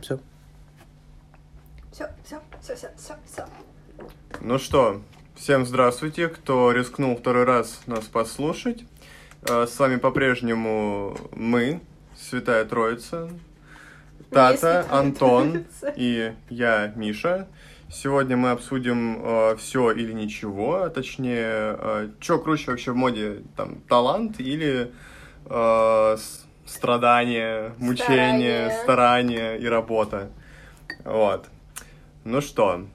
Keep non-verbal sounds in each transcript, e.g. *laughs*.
Все. Все, все, все, все, все, все. Ну что, всем здравствуйте, кто рискнул второй раз нас послушать. Э, С вами по-прежнему мы, Святая Троица, Тата, Антон *laughs* и я, Миша. Сегодня мы обсудим все или ничего, а точнее, что круче вообще в моде, там, талант или э, с- страдания, мучения, Старание. старание и работа. Вот. Ну что,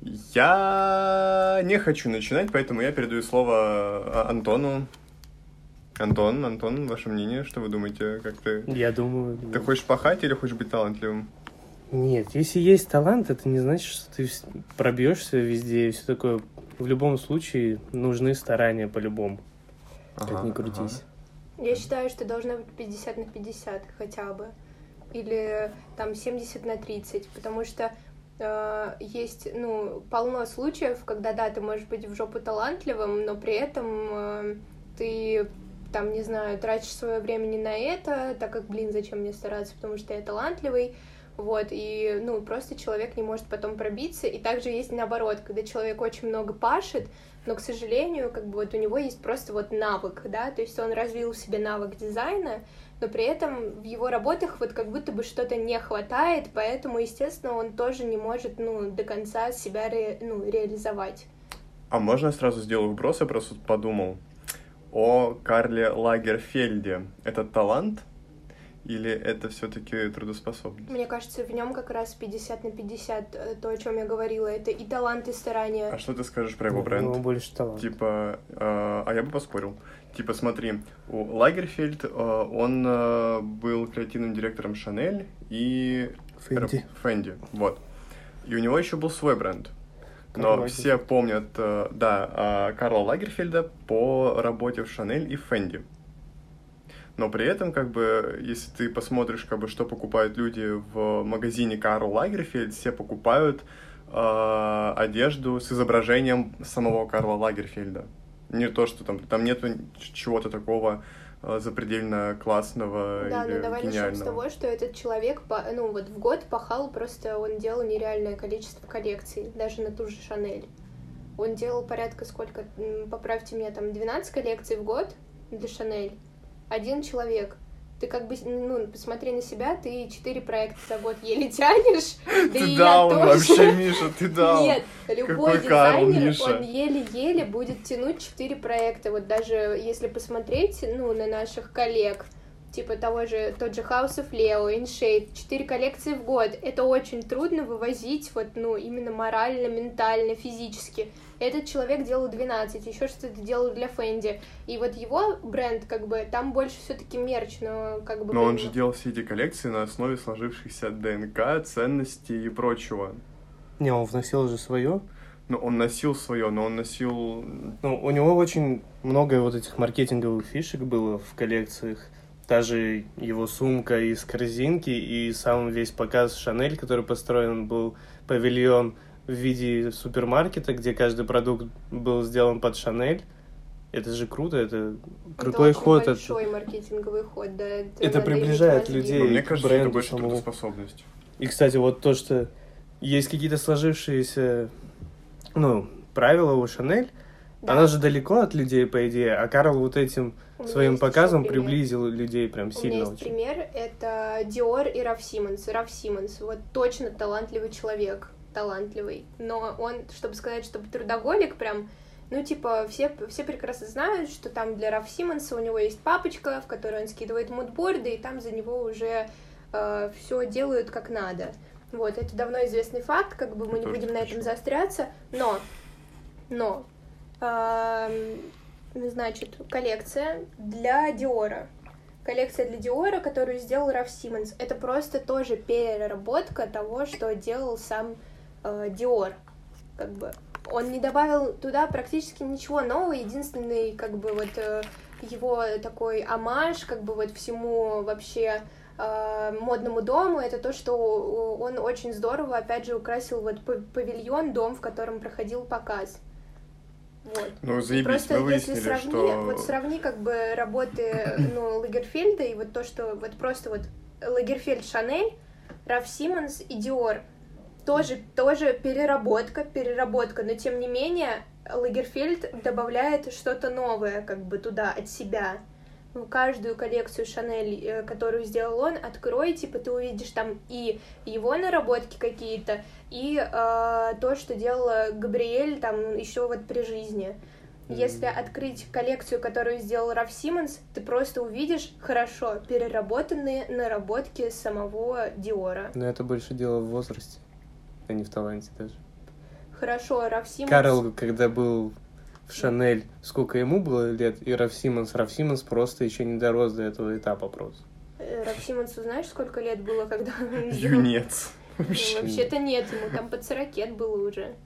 я не хочу начинать, поэтому я передаю слово а, Антону. Антон, Антон, ваше мнение, что вы думаете, как ты... Я думаю... Ты хочешь пахать или хочешь быть талантливым? Нет, если есть талант, это не значит, что ты пробьешься везде и все такое. В любом случае нужны старания по-любому. Как Ага, ни крутись. Я считаю, что должно быть 50 на 50 хотя бы. Или там 70 на 30, потому что э, есть, ну, полно случаев, когда, да, ты можешь быть в жопу талантливым, но при этом э, ты, там, не знаю, тратишь свое время не на это, так как, блин, зачем мне стараться, потому что я талантливый, вот, и, ну, просто человек не может потом пробиться, и также есть наоборот, когда человек очень много пашет, но, к сожалению, как бы вот у него есть просто вот навык, да, то есть он развил в себе навык дизайна, но при этом в его работах вот как будто бы что-то не хватает, поэтому, естественно, он тоже не может, ну, до конца себя ре- ну, реализовать. А можно я сразу сделаю вброс? Я просто подумал о Карле Лагерфельде. Это талант или это все-таки трудоспособность? Мне кажется, в нем как раз 50 на 50 э, то, о чем я говорила, это и талант, и старание. А что ты скажешь про его бренд? него больше таланта. Типа, э, а я бы поспорил. Типа, смотри, у Лагерфельд, э, он э, был креативным директором Шанель и Фенди. Фенди, вот. И у него еще был свой бренд. Но Лагерфельд. все помнят, э, да, э, Карла Лагерфельда по работе в Шанель и Фенди. Но при этом, как бы, если ты посмотришь, как бы, что покупают люди в магазине Карл Лагерфельд, все покупают э, одежду с изображением самого Карла Лагерфельда. Не то, что там, там нету чего-то такого э, запредельно классного Да, или но давай начнем с того, что этот человек, ну вот в год пахал, просто он делал нереальное количество коллекций, даже на ту же Шанель. Он делал порядка сколько, поправьте меня, там 12 коллекций в год для Шанель. Один человек. Ты как бы, ну, посмотри на себя, ты четыре проекта за год еле *laughs* тянешь. Да Ты даун тоже. вообще, Миша, ты *laughs* даун. Нет, любой Какой Карл, дизайнер, Миша? он еле-еле будет тянуть четыре проекта. Вот даже если посмотреть, ну, на наших коллег, типа того же, тот же House of Leo, InShade, четыре коллекции в год. Это очень трудно вывозить, вот, ну, именно морально, ментально, физически. Этот человек делал 12, еще что-то делал для Фэнди. И вот его бренд, как бы, там больше все-таки мерч, но как бы... Но он же делал все эти коллекции на основе сложившихся ДНК, ценностей и прочего. Не, он вносил же свое. Ну, он носил свое, но он носил... Ну, у него очень много вот этих маркетинговых фишек было в коллекциях. Даже его сумка из корзинки и сам весь показ Шанель, который построен был павильон в виде супермаркета, где каждый продукт был сделан под Шанель. Это же круто, это крутой это ход. большой маркетинговый ход, да. Это иметь приближает людей. Но мне к кажется, это больше самому. трудоспособность. И, кстати, вот то, что есть какие-то сложившиеся, ну, правила у Шанель, Да. она же далеко от людей, по идее, а Карл вот этим своим показом приблизил людей прям У меня сильно есть очень. пример, это Диор и Раф Симмонс. Раф Симмонс, вот точно талантливый человек, талантливый. Но он, чтобы сказать, чтобы трудоголик прям, ну, типа, все, все прекрасно знают, что там для Раф Симмонса у него есть папочка, в которой он скидывает мудборды, и там за него уже все делают как надо. Вот, это давно известный факт, как бы мы не будем на этом заостряться, но, но, эм, значит, коллекция для Диора. Коллекция для Диора, которую сделал Раф Симмонс. Это просто тоже переработка того, что делал сам э, Диор. Как бы он не добавил туда практически ничего нового. Единственный, как бы, вот э, его такой амаш, как бы вот всему вообще э, модному дому, это то, что он очень здорово, опять же, украсил вот павильон, дом, в котором проходил показ. Вот. Ну, заебись, Просто мы если сравни, что... вот сравни как бы работы *coughs* ну, Лагерфельда и вот то, что вот просто вот Лагерфельд Шанель, Раф Симмонс и Диор. Тоже, тоже переработка, переработка, но тем не менее Лагерфельд добавляет что-то новое как бы туда от себя. В каждую коллекцию Шанель, э, которую сделал он, открой, типа ты увидишь там и его наработки какие-то, и э, то, что делала Габриэль там еще вот при жизни. Если открыть коллекцию, которую сделал Раф Симмонс, ты просто увидишь хорошо переработанные наработки самого Диора. Но это больше дело в возрасте, а не в таланте даже. Хорошо, Раф Симмонс... Карл, когда был в Шанель, сколько ему было лет, и Раф Симмонс, Раф Симмонс просто еще не дорос до этого этапа просто. Э, Раф Симмонсу знаешь, сколько лет было, когда он? *laughs* Юнец. Ну, Вообще-то нет, ему там под 40 было уже.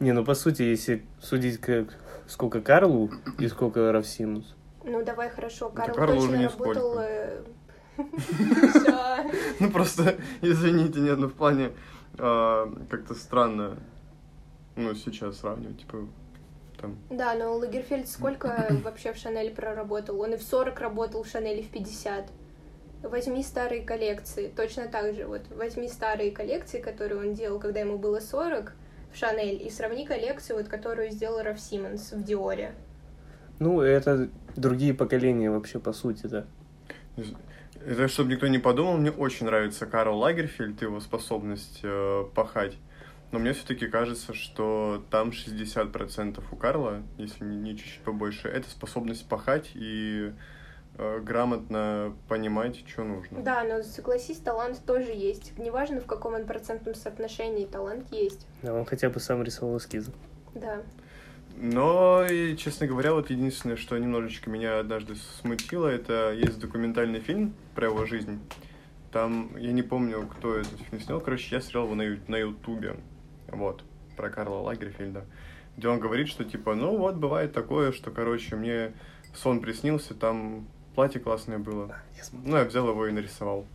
Не, ну по сути, если судить как сколько Карлу и сколько Раф Симмонс. Ну, давай, хорошо, Да Карл Карлу уже точно работал... э. *laughs* *laughs* Ну просто, извините, нет, ну в плане а, как-то странно, ну сейчас сравнивать, типа, там, Да, но Лагерфельд сколько *clears throat* вообще в Шанель проработал? Он и в 40 работал в Шанель, и в 50. Возьми старые коллекции, точно так же. Вот возьми старые коллекции, которые он делал, когда ему было 40 в Шанель, и сравни коллекцию, вот, которую сделал Раф Симмонс в Диоре. Ну, это другие поколения вообще, по сути, да. Это, чтобы никто не подумал, мне очень нравится Карл Лагерфельд, его способность э, пахать. Но мне все-таки кажется, что там 60% у Карла, если не, не чуть-чуть побольше, это способность пахать и э, грамотно понимать, что нужно. Да, но согласись, талант тоже есть. Неважно, в каком он процентном соотношении, талант есть. Да, он хотя бы сам рисовал эскизы. Да. Но, и, честно говоря, вот единственное, что немножечко меня однажды смутило, это есть документальный фильм про его жизнь. Там, я не помню, кто этот фильм снял, короче, я смотрел его на, на Ютубе, вот, про Карла Лагерфельда, где он говорит, что, типа, ну вот, бывает такое, что, короче, мне сон приснился, там платье классное было. Я смотрел. Ну, я взял его и нарисовал.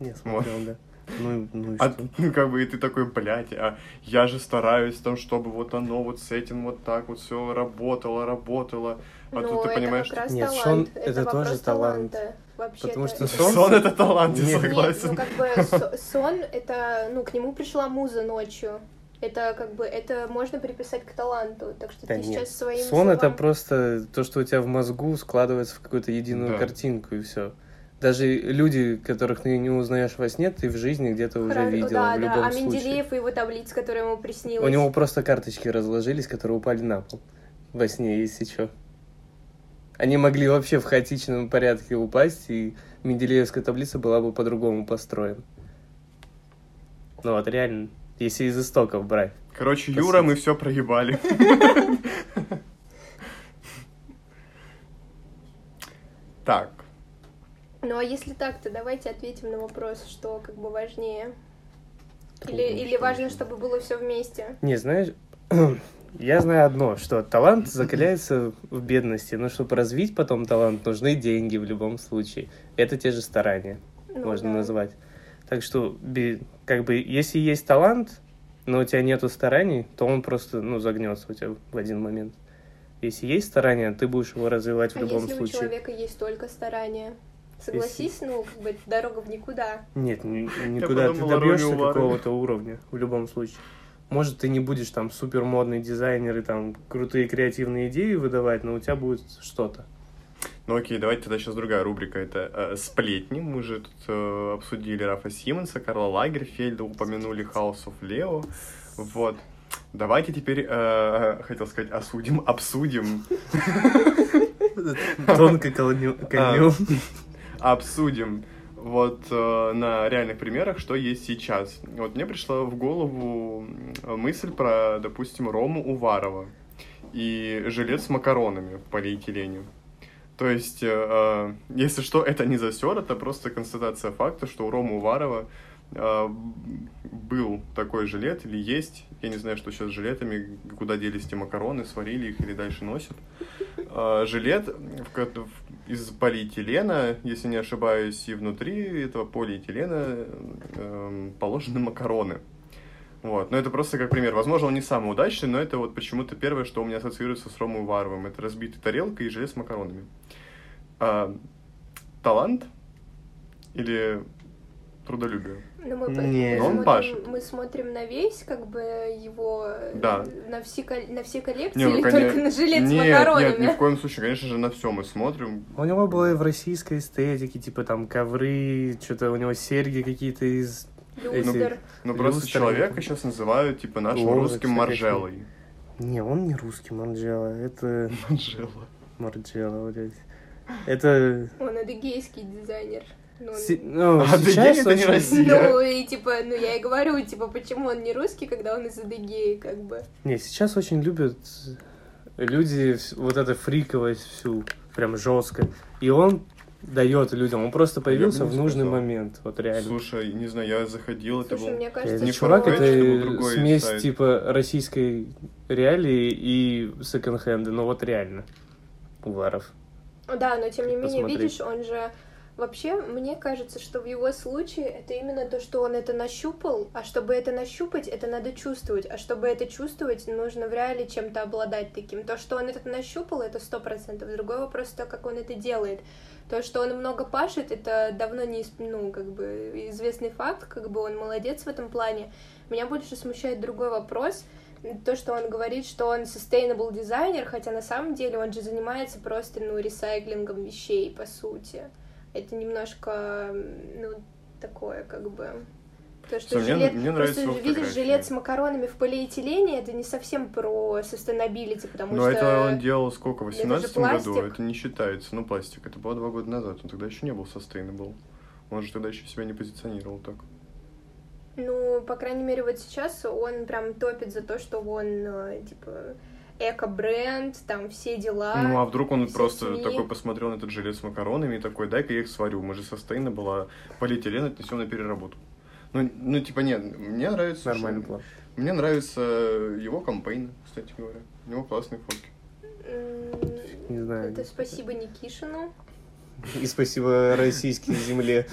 Не смотрел, да. Ну, ну А, ну, как бы, и ты такой, блядь, а я же стараюсь там, чтобы вот оно вот с этим вот так вот все работало, работало. А но тут ты это понимаешь, как раз Нет, талант. Шон — это это тоже талант. таланта. Вообще Потому что сон- сон, это талант, я Нет, Нет, согласен. ну как бы со- сон это, ну, к нему пришла муза ночью. Это как бы, это можно приписать к таланту. Так что Да ты нет. сейчас своим Сон это словам- просто то, что у тебя в мозгу складывается в какую-то единую Да. картинку, и все. Даже люди, которых ты не узнаешь во сне, ты в жизни где-то уже видела да, в да. любом А случае. Менделеев и его таблица, которая ему приснилась. У него просто карточки разложились, которые упали на пол во сне, если что. Они могли вообще в хаотичном порядке упасть, и Менделеевская таблица была бы по-другому построена. Ну вот, реально, если из истоков брать. Короче, По Юра, сути. мы все проебали. *laughs* Так, Ну а если так, то давайте ответим на вопрос, что как бы важнее. Или, или важно, чтобы было все вместе. Не, знаешь, *clears throat* я знаю одно, что талант *clears throat* закаляется в бедности, но чтобы развить потом талант, нужны деньги в любом случае. Это те же старания, Ну, можно да. назвать. Так что, как бы, если есть талант, но у тебя нету стараний, то он просто, ну, загнется у тебя в один момент. Если есть старания, ты будешь его развивать в А любом если у случае. человека есть только старания? Согласись, ну, как бы дорога в никуда. Нет, ни- никуда ты добьешься какого-то уровня в любом случае. Может, ты не будешь там супер модный дизайнер и там крутые креативные идеи выдавать, но у тебя будет что-то. ну окей, давайте тогда сейчас другая рубрика. Это э, сплетни. Мы же тут э, обсудили Рафа Симмонса, Карла Лагерфельда, упомянули House of Leo. Вот. Давайте теперь, э, хотел сказать, осудим, обсудим, *laughs* Тонко кольнем. Обсудим вот э, на реальных примерах, что есть сейчас. Вот мне пришла в голову мысль про, допустим, Рому Уварова и жилет с макаронами в полиэтилене. То есть, э, э, если что, это не засер, это просто констатация факта, что у Ромы Уварова был такой жилет или есть. Я не знаю, что сейчас с жилетами, куда делись те макароны, сварили их или дальше носят. Э, жилет из полиэтилена, если не ошибаюсь, и внутри этого полиэтилена эм, положены макароны. Вот. Но это просто как пример. Возможно, он не самый удачный, но это вот почему-то первое, что у меня ассоциируется с Ромой Варовым. Это разбитая тарелка и жилет с макаронами. А, талант или трудолюбию. Ну, мы, по- Не. мы Но он смотрим, пашет. мы смотрим на весь, как бы, его... э, Да. На все, на все коллекции Не, ну, или коне- только на жилет с нет, макаронами? нет, ни в коем случае, конечно же, на все мы смотрим. У него было и в российской эстетике, типа там ковры, что-то у него серьги какие-то из... Люстер. Ну просто Люстра. человека сейчас называют типа нашим Ложек русским. Маржелой. Не, он не русский Марджела, это Маржела. Марджела, блядь. Это... Он адыгейский дизайнер. Ну, он- си- ну, А сейчас Адыгея это не Россия. Ну, и типа, ну я и говорю, типа, почему он не русский, когда он из Адыгеи, как бы. Не, сейчас очень любят люди вот это фриковость всю, прям жестко. И он дает людям, он просто появился бы не в нужный сказал. момент, вот реально. Слушай, не знаю, я заходил, это Слушай, был... мне Это кажется, не чувак, это это смесь сайт. типа российской реалии и секонд-хенда, ну вот реально. Уваров. Да, но тем не менее, Посмотреть. видишь, он же... Вообще, мне кажется, что в его случае это именно то, что он это нащупал, а чтобы это нащупать, это надо чувствовать, а чтобы это чувствовать, нужно в реале чем-то обладать таким. То, что он это нащупал, это сто процентов. Другой вопрос, то, как он это делает. То, что он много пашет, это давно не, ну, как бы, известный факт, как бы он молодец в этом плане. Меня больше смущает другой вопрос, то, что он говорит, что он sustainable дизайнер, хотя на самом деле он же занимается просто, ну, ресайклингом вещей, по сути. Это немножко, ну, такое, как бы... То, что мне- жилет... мне нравится просто видишь жилет с макаронами в полиэтилене, это не совсем про sustainability, потому Но что... это он делал сколько, в это же 18 году? Это не считается, ну пластик. Это было два года назад, он тогда еще не был sustainable. Он же тогда еще себя не позиционировал так. Ну, по крайней мере, вот сейчас он прям топит за то, что он, э, типа, эко-бренд, там все дела. Ну а вдруг он просто СМИ. такой посмотрел на этот жилет с макаронами и такой, дай-ка я их сварю, мы же sustainable, была полиэтилен отнесем на переработку. Ну, ну, типа, нет, мне нравится... Нормальный план. Мне нравятся его кампейны, кстати говоря. У него классные фотки. Не знаю. Это спасибо Никишину. И спасибо российской земле.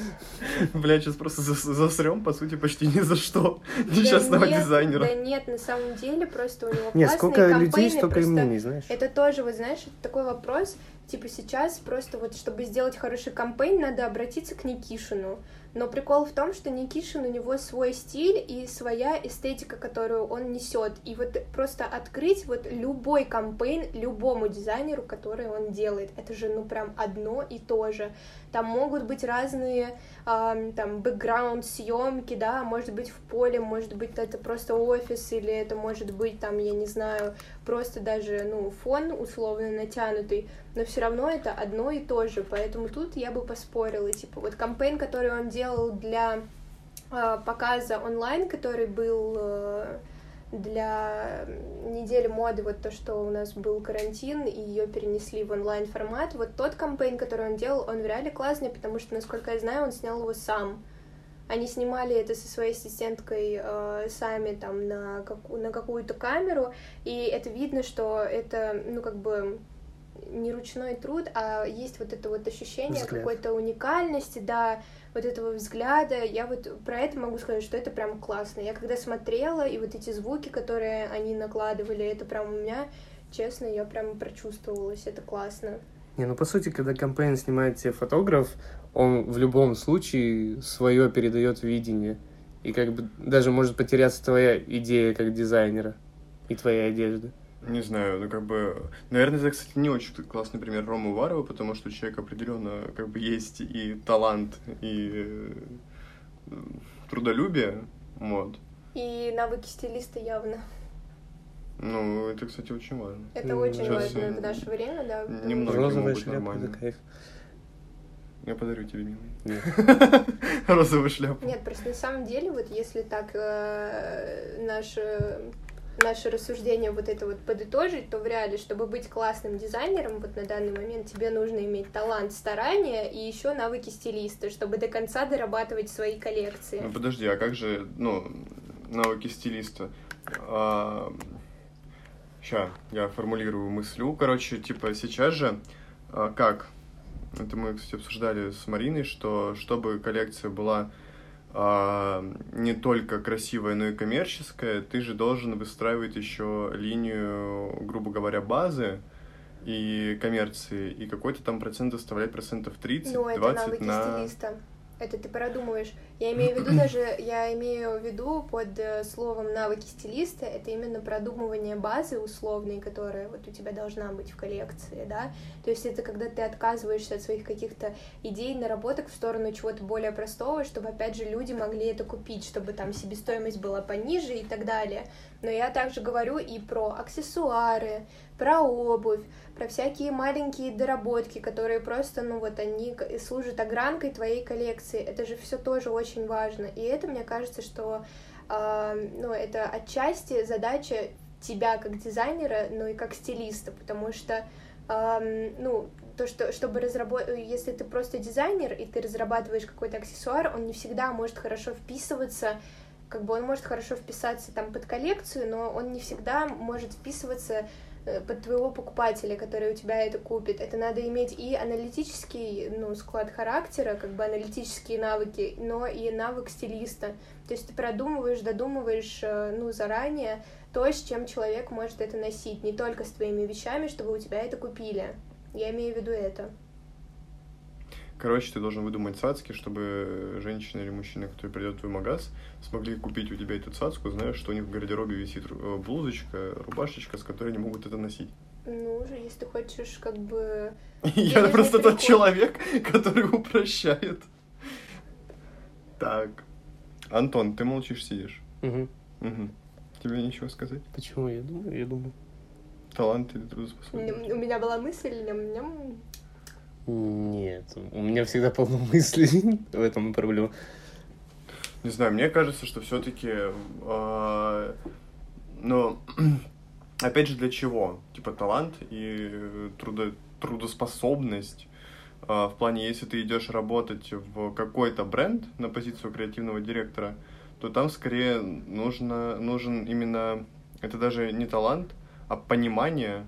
Бля, сейчас просто зас- засрем, по сути, почти ни за что. Да Несчастного нет, дизайнера. Да нет, на самом деле, просто у него Нет, сколько людей, столько и просто мнений, знаешь. Это тоже, вот знаешь, такой вопрос, типа сейчас просто вот, чтобы сделать хороший кампейн, надо обратиться к Никишину. Но прикол в том, что Никишин, у него свой стиль и своя эстетика, которую он несет. И вот просто открыть вот любой кампейн любому дизайнеру, который он делает, это же, ну, прям одно и то же. Там могут быть разные, ам, там, бэкграунд съемки, да, может быть в поле, может быть это просто офис, или это может быть там, я не знаю, просто даже, ну, фон условно натянутый, но все равно это одно и то же, поэтому тут я бы поспорила, типа, вот кампейн, который он делал для а, показа онлайн, который был э, для недели моды, вот то, что у нас был карантин, и ее перенесли в онлайн формат, вот тот кампейн, который он делал, он в реале классный, потому что, насколько я знаю, он снял его сам. Они снимали это со своей ассистенткой э, сами там на, каку- на какую-то камеру, и это видно, что это, ну, как бы не ручной труд, а есть вот это вот ощущение какой-то уникальности, да, вот этого взгляда. Я вот про это могу сказать, что это прям классно. Я когда смотрела, и вот эти звуки, которые они накладывали, это прям у меня, честно, я прям прочувствовалась, это классно. Не, ну по сути, когда кампейн снимает тебе фотограф, он в любом случае свое передает видение. И как бы даже может потеряться твоя идея как дизайнера и твоя одежда. Не знаю, ну как бы... Наверное, это, кстати, не очень классный пример Ромы Уварова, потому что у человека определенно как бы есть и талант, и э, трудолюбие, вот. И навыки стилиста явно. Ну, это, кстати, очень важно. Это М, очень сейчас, важно э, в наше время, да. немного. Розовая могут шляпа, нормально. это кайф. Я подарю тебе, милый. Нет. *laughs* Розовую шляпу. Нет, просто на самом деле, вот если так э, наше, наше рассуждение вот это вот подытожить, то в реале, чтобы быть классным дизайнером, вот на данный момент тебе нужно иметь талант, старание и еще навыки стилиста, чтобы до конца дорабатывать свои коллекции. Ну подожди, а как же, ну, навыки стилиста? Сейчас, я формулирую мыслю. Короче, типа, сейчас же, а, как? Это мы, кстати, обсуждали с Мариной, что чтобы коллекция была а, не только красивая, но и коммерческая, ты же должен выстраивать еще линию, грубо говоря, базы и коммерции, и какой-то там процент оставлять процентов 30, Ну, это 20 навыки на... стилиста. Это ты продумываешь. Я имею в виду даже, я имею в виду под э, словом навыки стилиста, это именно продумывание базы условной, которая вот у тебя должна быть в коллекции, да. То есть это когда ты отказываешься от своих каких-то идей, наработок в сторону чего-то более простого, чтобы опять же люди могли это купить, чтобы там себестоимость была пониже и так далее. Но я также говорю и про аксессуары, про обувь, про всякие маленькие доработки, которые просто, ну вот они служат огранкой твоей коллекции. Это же все тоже очень важно. И это, мне кажется, что э, ну, это отчасти задача тебя как дизайнера, но и как стилиста, потому что э, ну, то, что, чтобы разработать, если ты просто дизайнер, и ты разрабатываешь какой-то аксессуар, он не всегда может хорошо вписываться как бы он может хорошо вписаться там под коллекцию, но он не всегда может вписываться под твоего покупателя, который у тебя это купит. Это надо иметь и аналитический ну, склад характера, как бы аналитические навыки, но и навык стилиста. То есть ты продумываешь, додумываешь э, ну, заранее то, с чем человек может это носить, не только с твоими вещами, чтобы у тебя это купили. Я имею в виду это. Короче, ты должен выдумать цацки, чтобы женщина или мужчина, который придет в твой магаз, смогли купить у тебя эту цацку, зная, что у них в гардеробе висит э, блузочка, рубашечка, с которой они могут это носить. Ну, уже, если ты хочешь, как бы... *laughs* Я просто тот человек, который упрощает. Так. Антон, ты молчишь, сидишь. Угу. Угу. Тебе нечего сказать? Почему? Я думаю, я думаю. Талант или трудоспособность? У меня была мысль, ням-ням, нет, у меня всегда полно *laughs* мыслей, в этом проблема. Не знаю, мне кажется, что все-таки, э, а, но *clears throat* опять же для чего? Типа талант и трудо, трудоспособность. Э, в плане, если ты идешь работать в какой-то бренд на позицию креативного директора, то там скорее нужно, нужен именно, это даже не талант, а понимание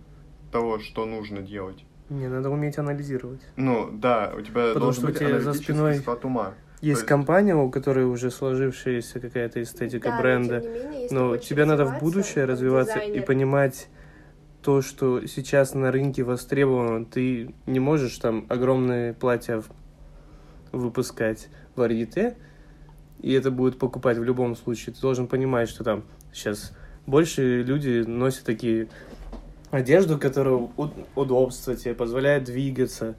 того, что нужно делать. Не, надо уметь анализировать. Ну, да, у тебя Потому должен что быть у тебя за спиной склад ума. Есть есть... компания, у которой уже сложившаяся какая-то эстетика да, бренда, но, менее, но тебе надо в будущее развиваться дизайнер. и понимать то, что сейчас на рынке востребовано. Ты не можешь там огромные платья выпускать в Арите, и это будет покупать в любом случае. Ты должен понимать, что там сейчас больше люди носят такие одежду, которая удобство тебе позволяет двигаться.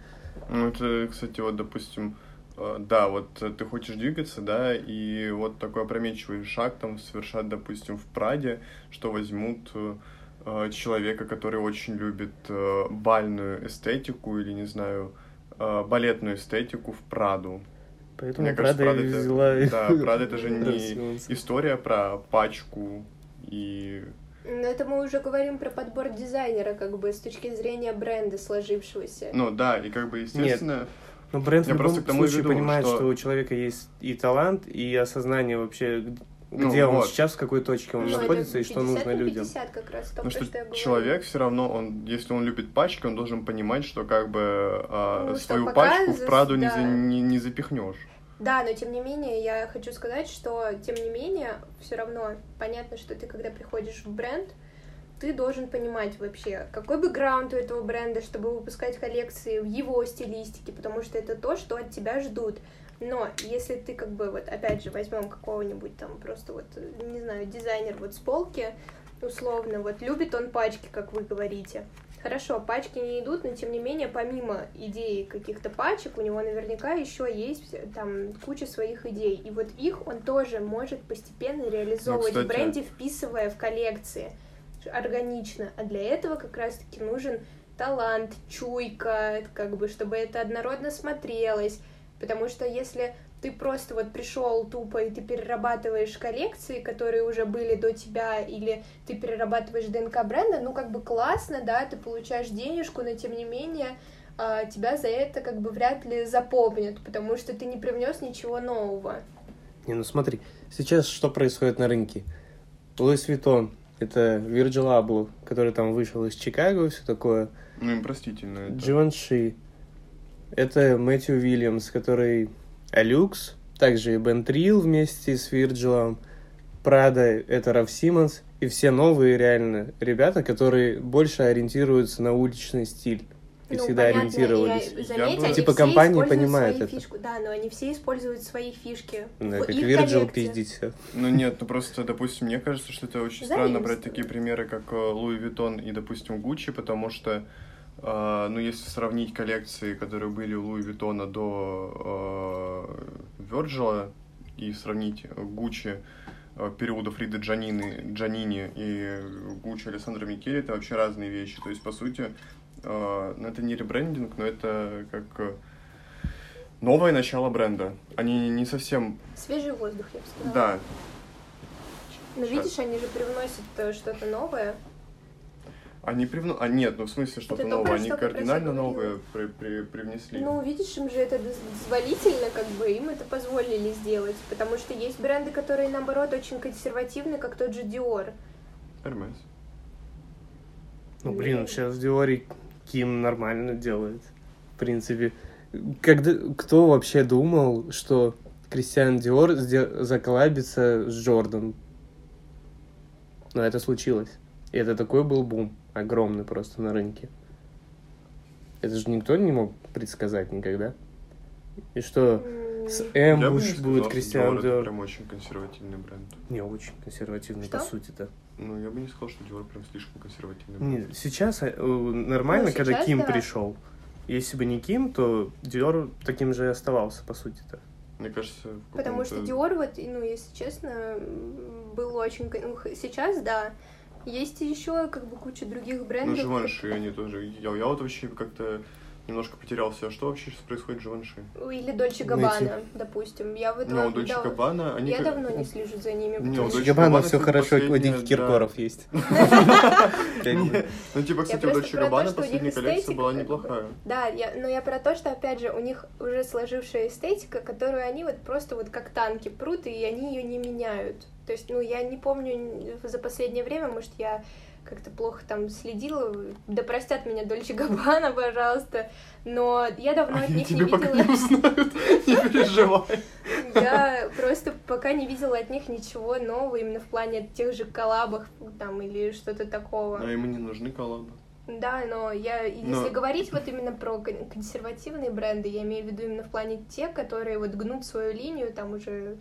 Ну, это, кстати, вот, допустим, э, да, вот ты хочешь двигаться, да, и вот такой опрометчивый шаг там совершать, допустим, в Праде, что возьмут э, человека, который очень любит э, бальную эстетику или, не знаю, балетную эстетику в Праду. Поэтому Мне Прада кажется, Прада взяла... Это, *laughs* да, Прада это же *laughs* не история про пачку и но это мы уже говорим про подбор дизайнера, как бы, с точки зрения бренда сложившегося. Ну да, и как бы, естественно... Нет. Но бренд Я в любом случае веду, понимает, что... что у человека есть и талант, и осознание вообще, ну где ну, он вот. сейчас, в какой точке он ну, находится и что нужно людям. 50 как раз, Потому что, что человек все равно, он, если он любит пачки, он должен понимать, что как бы э, ну, свою пачку в Праду да. не, за, не, не запихнешь. Да, но тем не менее, я хочу сказать, что тем не менее, все равно понятно, что ты, когда приходишь в бренд, ты должен понимать вообще, какой бэкграунд у этого бренда, чтобы выпускать коллекции в его стилистике, потому что это то, что от тебя ждут. Но если ты как бы вот опять же возьмем какого-нибудь там просто вот, не знаю, дизайнер вот с полки, условно, вот любит он пачки, как вы говорите, Хорошо, пачки не идут, но тем не менее, помимо идеи каких-то пачек, у него наверняка еще есть там куча своих идей. И вот их он тоже может постепенно реализовывать ну, кстати... в бренде, вписывая в коллекции органично. А для этого как раз-таки нужен талант, чуйка, как бы, чтобы это однородно смотрелось. Потому что если ты просто вот пришел тупо и ты перерабатываешь коллекции, которые уже были до тебя, или ты перерабатываешь ДНК бренда, ну как бы классно, да, ты получаешь денежку, но тем не менее а, тебя за это как бы вряд ли запомнят, потому что ты не привнес ничего нового. Не, ну смотри, сейчас что происходит на рынке? Луис Виттон, это Virgil Abloh, который там вышел из Чикаго, все такое. Ну, им простительно. Это. Дживанши. Это Мэтью Уильямс, который Alyx, также и Бен вместе с Вирджилом, Прада — это Раф Симмонс, и все новые реально ребята, которые больше ориентируются на уличный стиль. и Ну, всегда понятно, ориентировались. и, Я заметь, они Типа понимает свои это. фишку. Да, но они все используют свои фишки. Да, в как коллекции. пиздить все. Ну нет, ну просто, допустим, мне кажется, что это очень странно брать такие примеры, как э, Луи Виттон и, допустим, Гуччи, потому что, э, ну, если сравнить коллекции, которые были у Луи Виттона до э, Virgil, и сравнить Гуччи э, периода Фриды Джанины, Джанини и Гуччи Александра Микеле, это вообще разные вещи. То есть, по сути, ну, это не ребрендинг, но это как новое начало бренда. Они не совсем... Свежий воздух, я бы сказала. Да, Но Щас. видишь, они же привносят э, что-то новое. Они привну... А нет, ну в смысле что-то новое. про Они что кардинально новое при- при- привнесли. Ну, видишь, им же это дозволительно, как бы, им это позволили сделать. Потому что есть бренды, которые, наоборот, очень консервативны, как тот же Dior. Hermes. Ну, блин, сейчас в Диоре Ким нормально делает. В принципе, когда кто вообще думал, что Кристиан Диор сде- заколабится с Джордан? Но это случилось. И это такой был бум. Огромный просто на рынке. Это же никто не мог предсказать никогда. И что с Эмбуш будет Кристиан Диор. прям очень консервативный бренд. Не очень консервативный, Что? по сути-то. Ну, я бы не сказал, что Dior прям слишком консервативный бренд. Не, сейчас э, нормально, Ну, когда сейчас Ким да. пришел. Если бы не Ким, то Диор таким же и оставался, по сути-то. Мне кажется, в Потому что Dior, вот, ну, если честно, был очень... ну, сейчас, да. Есть еще, как бы, куча других Ну, брендов. Живанши, они тоже... Я, я вот вообще как-то немножко потерялся. А что вообще сейчас происходит в Живанши? Или Дольче Найти. Габбана, допустим. Я вот... Ну, у Дольче да, Габбана, они... Я как- давно не слежу за ними. Не, у Дольче Габбана Габбана все хорошо, у них Киркоров есть. *laughs* Ну, типа, кстати, у Дольче Габбана них последняя коллекция была неплохая. Да, я, но я про то, что, опять же, у них уже сложившая эстетика, которую они вот просто вот как танки прут, и они ее не меняют. То есть, ну, я не помню за последнее время, может, я как-то плохо там следила, да простят меня Дольче Габбана, пожалуйста, но я давно от Они них не тебя пока не видела, узнают, *laughs* не переживай. я просто пока не видела от них ничего нового, именно в плане тех же коллабов там или что-то такого. А ему не нужны коллабы. Да, но я, если Но- говорить вот именно про кон- консервативные бренды, я имею в виду именно в плане те, которые вот гнут свою линию, там уже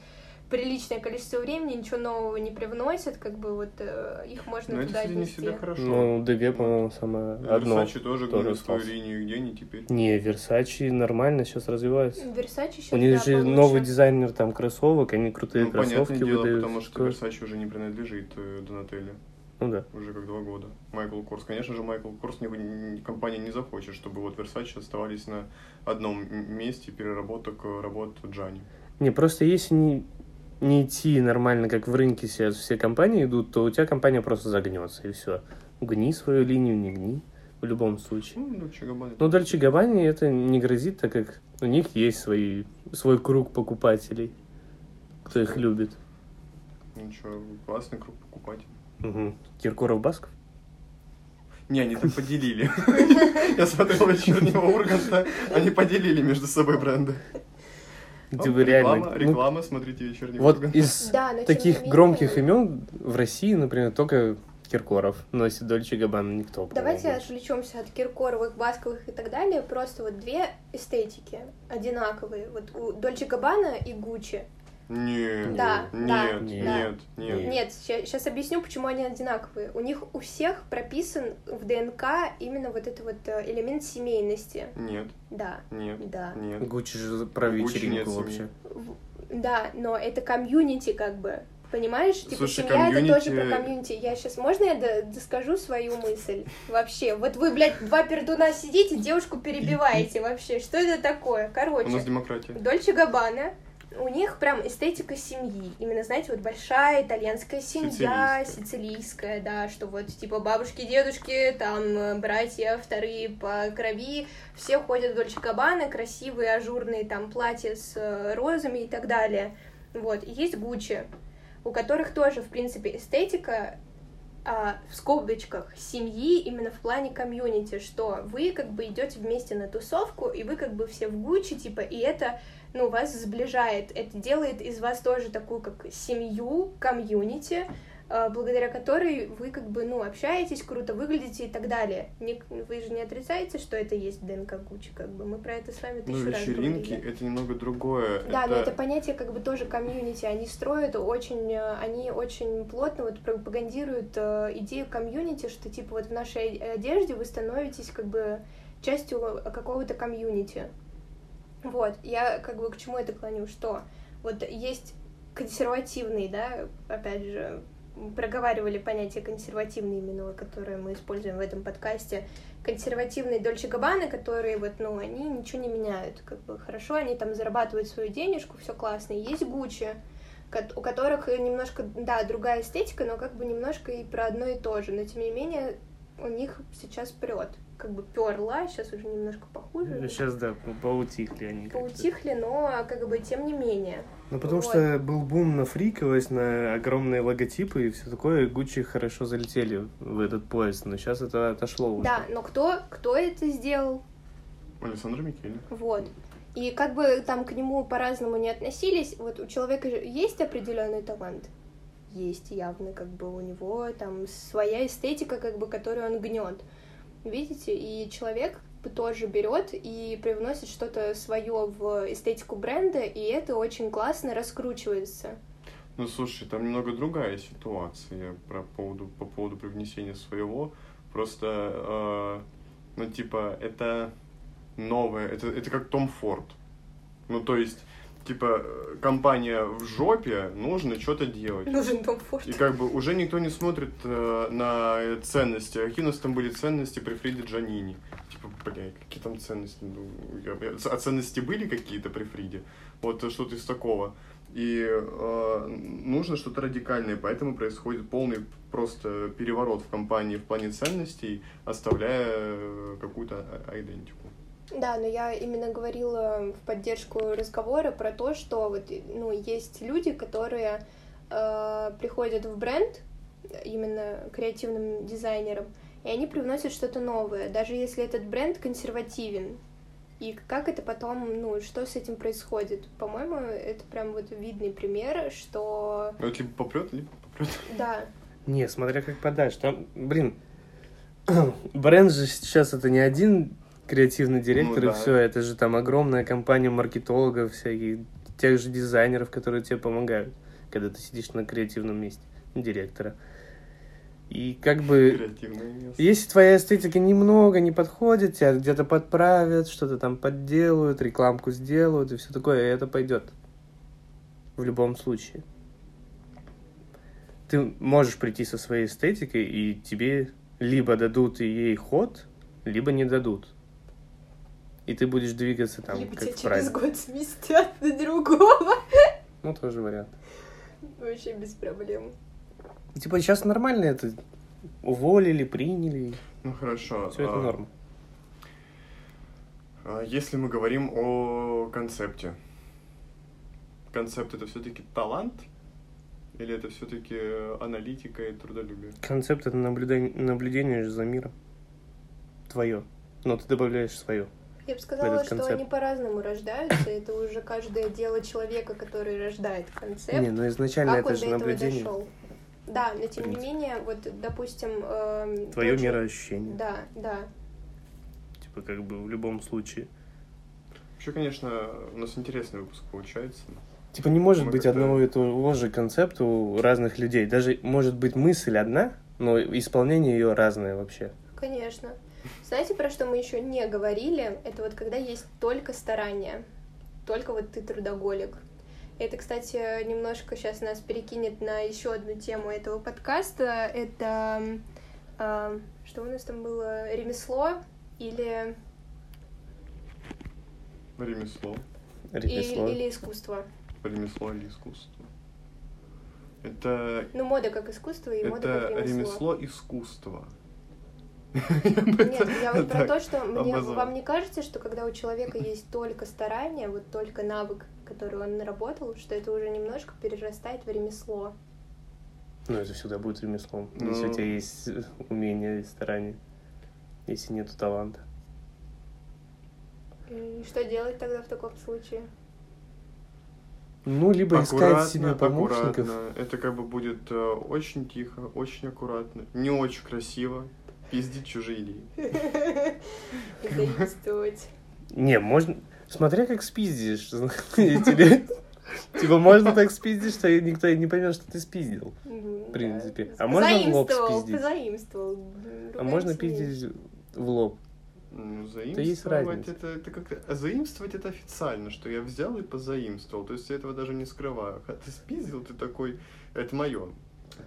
приличное количество времени, ничего нового не привносят, как бы вот э, их можно Но это, туда отнести. всегда хорошо. Ну, ДГ, по-моему, самое одно. Versace тоже тоже гнул свою линию, где они теперь? Не, Версачи нормально сейчас развивается. Versace сейчас, У них да, же получше. новый дизайнер там кроссовок, они крутые Ну, кроссовки понятное дело, выдают. потому что Versace уже не принадлежит э, Донателле. Ну да. Уже как два года. Майкл Корс. Конечно же, Майкл Корс, не, не- компания не захочет, чтобы вот Versace оставались на одном месте переработок э, работ Джани. Не, просто если не, не идти нормально, как в рынке сейчас все компании идут, то у тебя компания просто загнется, и все. Гни свою линию, не гни. В любом случае. Ну, Дольче Габбана. Но Дольче Габбани это не грозит, так как у них есть свои, свой круг покупателей, кто их любит. Ничего, классный круг покупателей. Угу. Киркоров Басков? Не, они так поделили. *laughs* Я смотрел вечернего Урганта, они поделили между собой бренды. Вы реально... Реклама, ну, реклама, смотрите вечерний вот из таких громких имен в России, например, только Киркоров носит Дольче Габбана никто. Давайте отвлечемся от киркоровых, басковых и так далее. Просто вот две эстетики одинаковые. Вот у Дольче Габбана и Гуччи. Нет, Да, нет, да, нет, да. нет, нет. Нет, сейчас объясню, почему они одинаковые. У них у всех прописан в ДНК именно вот этот вот э, элемент семейности. Нет, Да, нет, да. нет. Гуччи же про вечеринку вообще. Да, но это комьюнити как бы. Понимаешь? Типа Слушай, семья это тоже комьюнити- про комьюнити. Я сейчас, можно я до- доскажу свою мысль? Вообще, вот вы, блядь, два пердуна сидите, девушку перебиваете *laughs* вообще. Что это такое? У нас Короче, демократия. Дольче Габбана, у них прям эстетика семьи. Именно, знаете, вот большая итальянская семья, Сицилийская. сицилийская, да, что вот типа бабушки, дедушки, там братья вторые по крови, все ходят в Дольче Габбана, красивые, ажурные там платья с э, розами и так далее. Вот, и есть Гуччи, у которых тоже, в принципе, эстетика а, в скобочках семьи именно в плане комьюнити, что вы как бы идете вместе на тусовку, и вы как бы все в Гуччи, типа, и это, ну, вас сближает, это делает из вас тоже такую как семью, комьюнити, э, благодаря которой вы как бы, ну, общаетесь, круто выглядите и так далее. Не, вы же не отрицаете, что это есть ДНК Гуччи, как бы. Мы про это с вами Ну, тысячу раз вечеринки говорили. это немного другое. Да, но это понятие как бы тоже комьюнити. Они строят очень, э, они очень плотно вот пропагандируют э, идею комьюнити, что типа вот в нашей одежде вы становитесь как бы частью какого-то комьюнити. Вот, я как бы к чему это клоню, что вот есть консервативный, да, опять же, проговаривали понятие консервативный именно, которое мы используем в этом подкасте, консервативные Дольче Габбаны, которые вот, ну, они ничего не меняют, как бы хорошо, они там зарабатывают свою денежку, все классно. Есть Гуччи, у которых немножко, да, другая эстетика, но как бы немножко и про одно и то же, но тем не менее у них сейчас прет, как бы перла, сейчас уже немножко похуже. Сейчас, да, поутихли они. как-то. Поутихли, но как бы тем не менее. Ну, потому Вот. что был бум на фриковость, на огромные логотипы и все такое. Гуччи хорошо залетели в этот поезд, но сейчас это отошло уже. Да, но кто, кто это сделал? Александр Микель. Вот. И как бы там к нему по-разному не относились, вот у человека же есть определенный талант. Есть явно, как бы у него там своя эстетика, как бы, которую он гнет. Видите, и человек тоже берет и привносит что-то свое в эстетику бренда, и это очень классно раскручивается. Ну, слушай, там немного другая ситуация про поводу, по поводу привнесения своего. Просто, э, ну, типа, это новое, это, это как Том Форд. Ну, то есть, типа, компания в жопе, нужно что-то делать. Нужен Том Форд. И как бы уже никто не смотрит э, на ценности. А Какие у нас там были ценности при Фриде Джанини? Типа, бля, какие там ценности? Ну, я- А ценности были какие-то при Фриде? Вот э, что-то из такого. И э, нужно что-то радикальное, поэтому происходит полный просто переворот в компании в плане ценностей, оставляя э, какую-то а- идентику. Да, но я именно говорила в поддержку разговора про то, что вот, ну, есть люди, которые э, приходят в бренд, именно креативным дизайнером, и они привносят что-то новое, даже если этот бренд консервативен. И как это потом, ну, что с этим происходит? По-моему, это прям вот видный пример, что, Ну, это либо попрет, либо попрет. да, Не, смотря как подашь. Там, блин, *clears throat* бренд же сейчас это не один креативный директор Ну и да. все. Это же там огромная компания маркетологов, всяких, тех же дизайнеров, которые тебе помогают, когда ты сидишь на креативном месте директора. И как бы. Если твоя эстетика немного не подходит, тебя где-то подправят, что-то там подделают, рекламку сделают и все такое, и это пойдет. В любом случае. Ты можешь прийти со своей эстетикой, и тебе либо дадут ей ход, либо не дадут. И ты будешь двигаться там, либо как тебя через год сместят на другого. Ну, тоже вариант. Вообще без проблем. Типа сейчас нормально это. Уволили, приняли. Ну, хорошо. Все это а, норма. А Если мы говорим о концепте, концепт это все-таки талант или это все-таки аналитика и трудолюбие? Концепт это наблюдение, наблюдение за миром. Твое. Но ты добавляешь свое. Я бы сказала, этот что концепт. они по-разному рождаются. Это уже каждое дело человека, который рождает концепт. Не, ну изначально как это он же до этого наблюдение. дошел. Да, но тем не менее, вот, допустим... эм, Твое же- мироощущение. Да, да. Типа как бы в любом случае. Вообще, конечно, у нас интересный выпуск получается. Типа не может Мы быть как-то- одного и того же концепта у разных людей. Даже может быть мысль одна, но исполнение ее разное вообще. Конечно. Знаете, про что мы еще не говорили? Это вот когда есть только старание. Только вот ты трудоголик. Это, кстати, немножко сейчас нас перекинет на еще одну тему этого подкаста. Это а, что у нас там было? Ремесло или, Ремесло. Ремесло. или, или искусство? Ремесло или искусство. Это, Ну, мода как искусство и мода это как ремесло. ремесло искусства. Нет, я вот про то, что мне, вам не кажется, что когда у человека есть только старание, вот только навык, который он наработал, что это уже немножко перерастает в ремесло? Ну, это всегда будет ремеслом. Если Ну. у тебя есть умение и старание. Если нету таланта. И что делать тогда в таком случае? Ну, либо искать себе помощников. аккуратно. Это как бы будет э, очень тихо, очень аккуратно, не очень красиво. Пиздить чужие идеи. *laughs* Заимствовать. Не, можно... Смотря как спиздишь. знаете *laughs* ли. Типа, можно так спиздить, что никто не поймет, что ты спиздил. В принципе. А можно в лоб спиздить? Позаимствовал. А можно пиздить в лоб. Ну, заимствовать это, это как а заимствовать это официально, что я взял и позаимствовал. То есть я этого даже не скрываю. А ты спиздил, ты такой, это мое.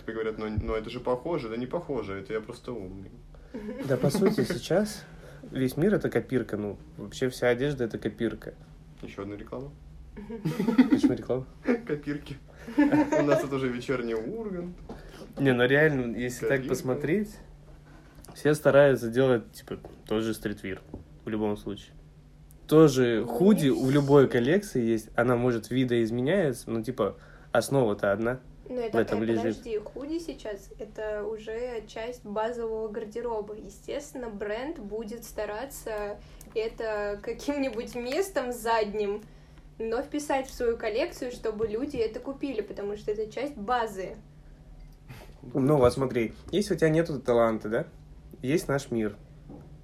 Тебе говорят, ну, ну это же похоже, да не похоже, это я просто умный. Да, по сути, сейчас весь мир это копирка. Ну, вообще вся одежда это копирка. Еще одна реклама. Почему реклама? Копирки. У нас тут уже вечерний Ургант. Не, ну реально, если так посмотреть, все стараются делать, типа, тот же стритвир. В любом случае. Тоже Ну, худи в любой коллекции есть. Она, может, видоизменяется, но, типа, основа-то одна. Ну, это, в этом э, лежит. подожди, худи сейчас это уже часть базового гардероба. Естественно, бренд будет стараться это каким-нибудь местом задним, но вписать в свою коллекцию, чтобы люди это купили, потому что это часть базы. Ну, вот смотри, если у тебя нету таланта, да, есть наш мир.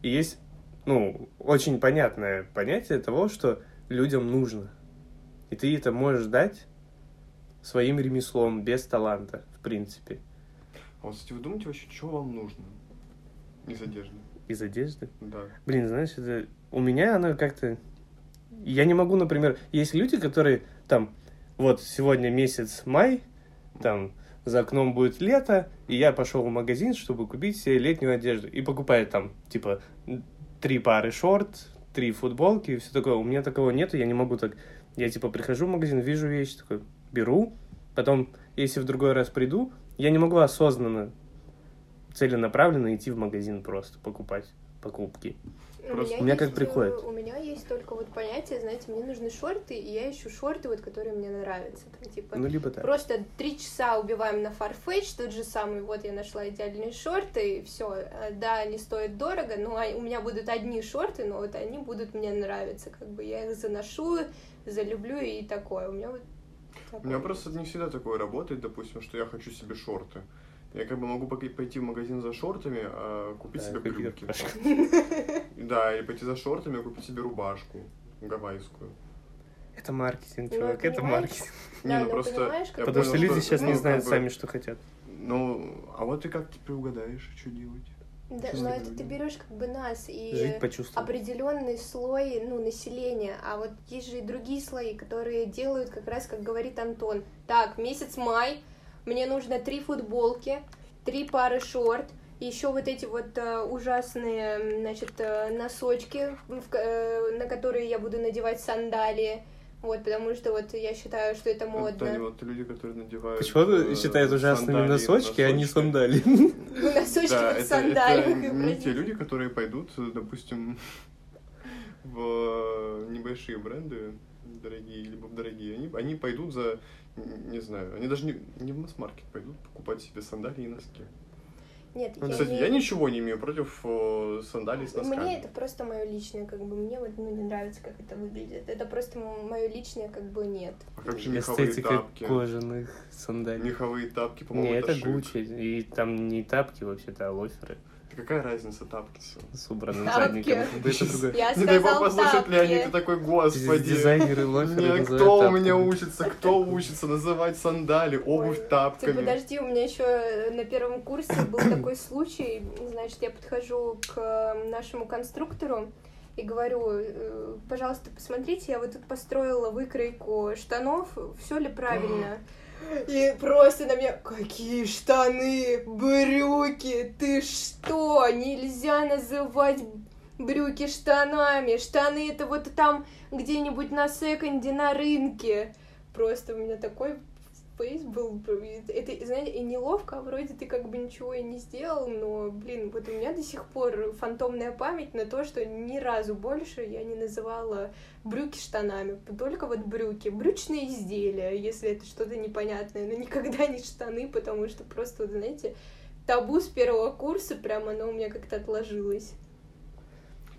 И есть, ну, очень понятное понятие того, что людям нужно. И ты это можешь дать своим ремеслом, без таланта, в принципе. А вот, кстати, вы думаете вообще, что вам нужно из одежды? Из одежды. Да. Блин, знаешь, это... У меня оно как-то... Я не могу, например... Есть люди, которые там... Вот сегодня месяц май, там за окном будет лето, и я пошел в магазин, чтобы купить себе летнюю одежду. И покупаю там, типа, три пары шорт, три футболки и все такое. У меня такого нету, я не могу так... Я, типа, прихожу в магазин, вижу вещь, такой, беру, потом, если в другой раз приду, я не могу осознанно, целенаправленно идти в магазин просто покупать покупки. Просто- У меня как есть, приходит. э, У меня есть только вот понятие, знаете, мне нужны шорты, и я ищу шорты, вот, которые мне нравятся. Там, типа, Ну, либо так. Просто три часа убиваем на Farfetch, тот же самый, вот я нашла идеальные шорты, и все. Да, они стоят дорого, но а- у меня будут одни шорты, но вот они будут мне нравиться, как бы я их заношу, залюблю и такое. У меня вот У меня просто не всегда такое работает, допустим, что я хочу себе шорты. Я как бы могу пойти в магазин за шортами, а купить Да, себе брюки. Да, или пойти за шортами, а купить себе рубашку гавайскую. Это маркетинг, Ну, чувак, это маркетинг. Да, Не, ну но просто понимаешь, Потому понял, что люди сейчас ну, не как знают бы, сами, что хотят. Ну, а вот ты как теперь угадаешь, что делать? Да, но это ты берешь как бы нас и определенный слой ну, населения, а вот есть же и другие слои, которые делают как раз, как говорит Антон. Так, месяц май, мне нужно три футболки, три пары шорт, еще вот эти вот э, ужасные, значит, э, носочки, в э, на которые я буду надевать сандалии. Вот, потому что вот я считаю, что это Это модно. они вот люди, которые надевают... Почему э, ты считают ужасными сандалии, носочки, а не носочки. сандалии? *laughs* Ну, носочки Да, в это, сандалиях. это не те люди, которые пойдут, допустим, *laughs* в небольшие бренды дорогие, либо в дорогие. Они, они пойдут за, не знаю, они даже не, не в масс-маркет пойдут покупать себе сандалии и носки. Нет, Ну, я Кстати, не- я ничего не имею против э, сандалий с носками. Мне это просто мое личное, как бы мне вот ну, не нравится, как это выглядит. Это просто мое личное, как бы нет. А как же меховые Эстетика тапки? кожаных сандалий. Меховые тапки, по-моему, Не, это шик. Гуччи. И там не тапки вообще-то, а лоферы Какая разница тапки все? с убранным задником. Да это другое. Не дай бог сказал послушать Леонид, тапки. ты такой, господи. Дизайнеры лоферы кто у меня учится, кто учится называть сандали, обувь Ты тапками? подожди, у меня еще на первом курсе был *coughs* такой случай. Значит, я подхожу к э, нашему конструктору и говорю, э, пожалуйста, посмотрите, я вот тут построила выкройку штанов, все ли правильно? И просто на меня, какие штаны, брюки, ты что, нельзя называть брюки штанами, штаны это вот там где-нибудь на секонде на рынке. Просто у меня такой фейс был, это, знаете, и неловко, а вроде ты как бы ничего и не сделал, но, блин, вот у меня до сих пор фантомная память на то, что ни разу больше я не называла брюки штанами, только вот брюки, брючные изделия, если это что-то непонятное, но никогда не штаны, потому что просто, вот, знаете, табу с первого курса, прям оно у меня как-то отложилось.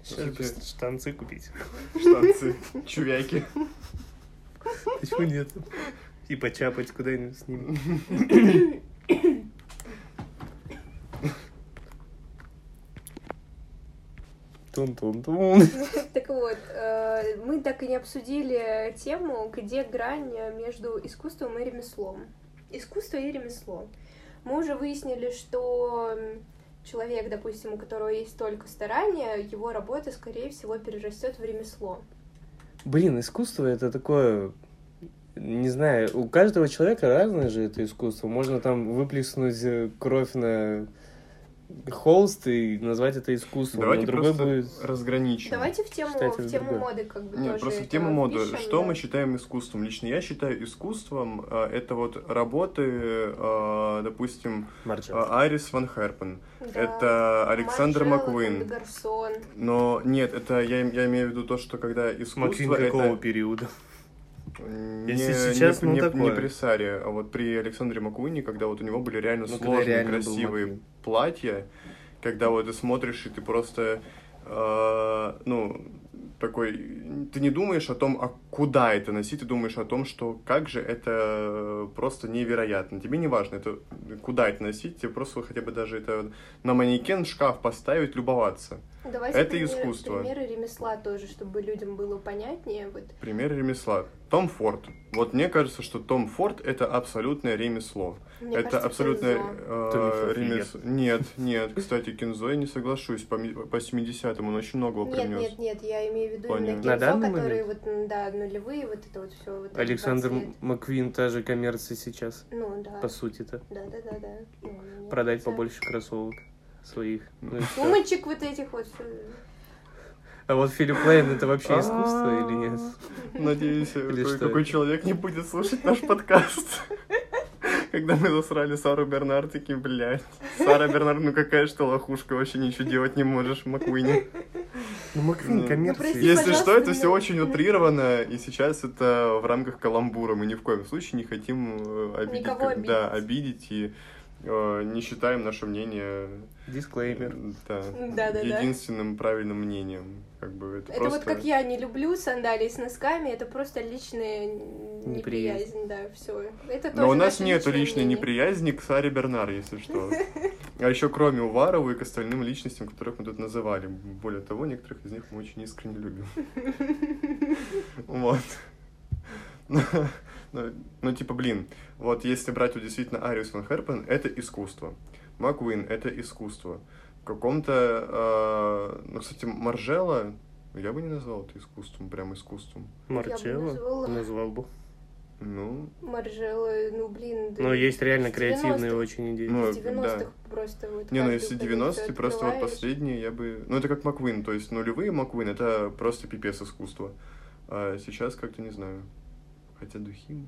Сейчас бы штанцы купить. Штанцы, чувяки. Почему нет? И почапать куда-нибудь с ним. Тун-тун-тун. Так вот, э, мы так и не обсудили тему, где грань между искусством и ремеслом. Искусство и ремесло. Мы уже выяснили, что человек, допустим, у которого есть только старания, его работа, скорее всего, перерастет в ремесло. Блин, искусство это такое не знаю, у каждого человека разное же это искусство. Можно там выплеснуть э, кровь на холст и назвать это искусством. Давайте но другой просто будет... разграничим. Давайте в тему, в тему моды как бы Нет, тоже просто в тему моды. впишем, Что да. мы считаем искусством? Лично я считаю искусством э, это вот работы, э, допустим, Марчел. э, Арис Ван Херпен. Да. Это Александр Маржела, Маккуин. Гарсон. Но нет, это я, я имею в виду то, что когда Маквин искусство какого это периода? Не, Если сейчас, не, ну, не- такое. не при Саре, а вот при Александре Маккуине, когда вот у него были реально Ну, сложные, реально красивые платья, когда вот ты смотришь и ты просто, э, ну, такой, ты не думаешь о том, а куда это носить, ты думаешь о том, что как же это просто невероятно. Тебе не важно, это, куда это носить, тебе просто хотя бы даже это на манекен шкаф поставить, любоваться. Давайте Это пример- искусство. примеры ремесла тоже, чтобы людям было понятнее. Вот. Пример ремесла. Том Форд. Вот мне кажется, что Том Форд это абсолютное ремесло. Мне это кажется, абсолютное э, ремесло. Нет, нет. Кстати, Кинзо я не соглашусь. По, по 70-м он очень многого Нет, принес. нет, нет, я имею в виду Плане- именно На Кензо, данный которые момент? вот, да, нулевые, вот это вот все. Вот Александр 20 лет. Маквин та же коммерция сейчас, Ну, да. по сути-то. Да, да, да, да. Ну, Продать кажется. побольше кроссовок своих. Ну. Сумочек вот этих вот. А вот Филипп Лейн это вообще искусство или нет? Надеюсь, что это? человек не будет слушать наш подкаст. Когда мы засрали Сару Бернард, такие, блядь. Сара Бернард, ну какая же ты лохушка, вообще ничего делать не можешь в Маккуине. Ну, Маквин Ну, коммерция. прости, Если что, это все очень утрировано, и сейчас это в рамках каламбура. Мы ни в коем случае не хотим э, обидеть, Никого да, обидеть. обидеть и э, не считаем наше мнение Дисклеймер. э, да, Да-да-да. единственным правильным мнением. Как бы это, Это просто... вот как я не люблю сандалии с носками, это просто личная Неприязнь. неприязнь, да, все. Это Но у нас нет личной мнение. неприязни к Саре Бернар, если что. *laughs* А еще кроме Уваровой и к остальным личностям, которых мы тут называли. Более того, некоторых из них мы очень искренне любим. *laughs* Вот. Ну, типа, блин, вот если брать вот действительно Ариус Ван Херпен, это искусство. Маквин — это искусство. В каком-то... э, ну, кстати, Маржела, я бы не назвал это искусством, прям искусством. Марчелло назвала. назвал бы. Ну, Маржела, ну блин. да Но есть реально креативные 90-х. очень идеи. Ну, С 90-х да. просто вот Не, ну если коллекцию 90-е, просто вот открываешь. последние я бы... Ну, это как Маквин, то есть нулевые Маквин, это просто пипец искусства. А сейчас как-то не знаю. Хотя духи...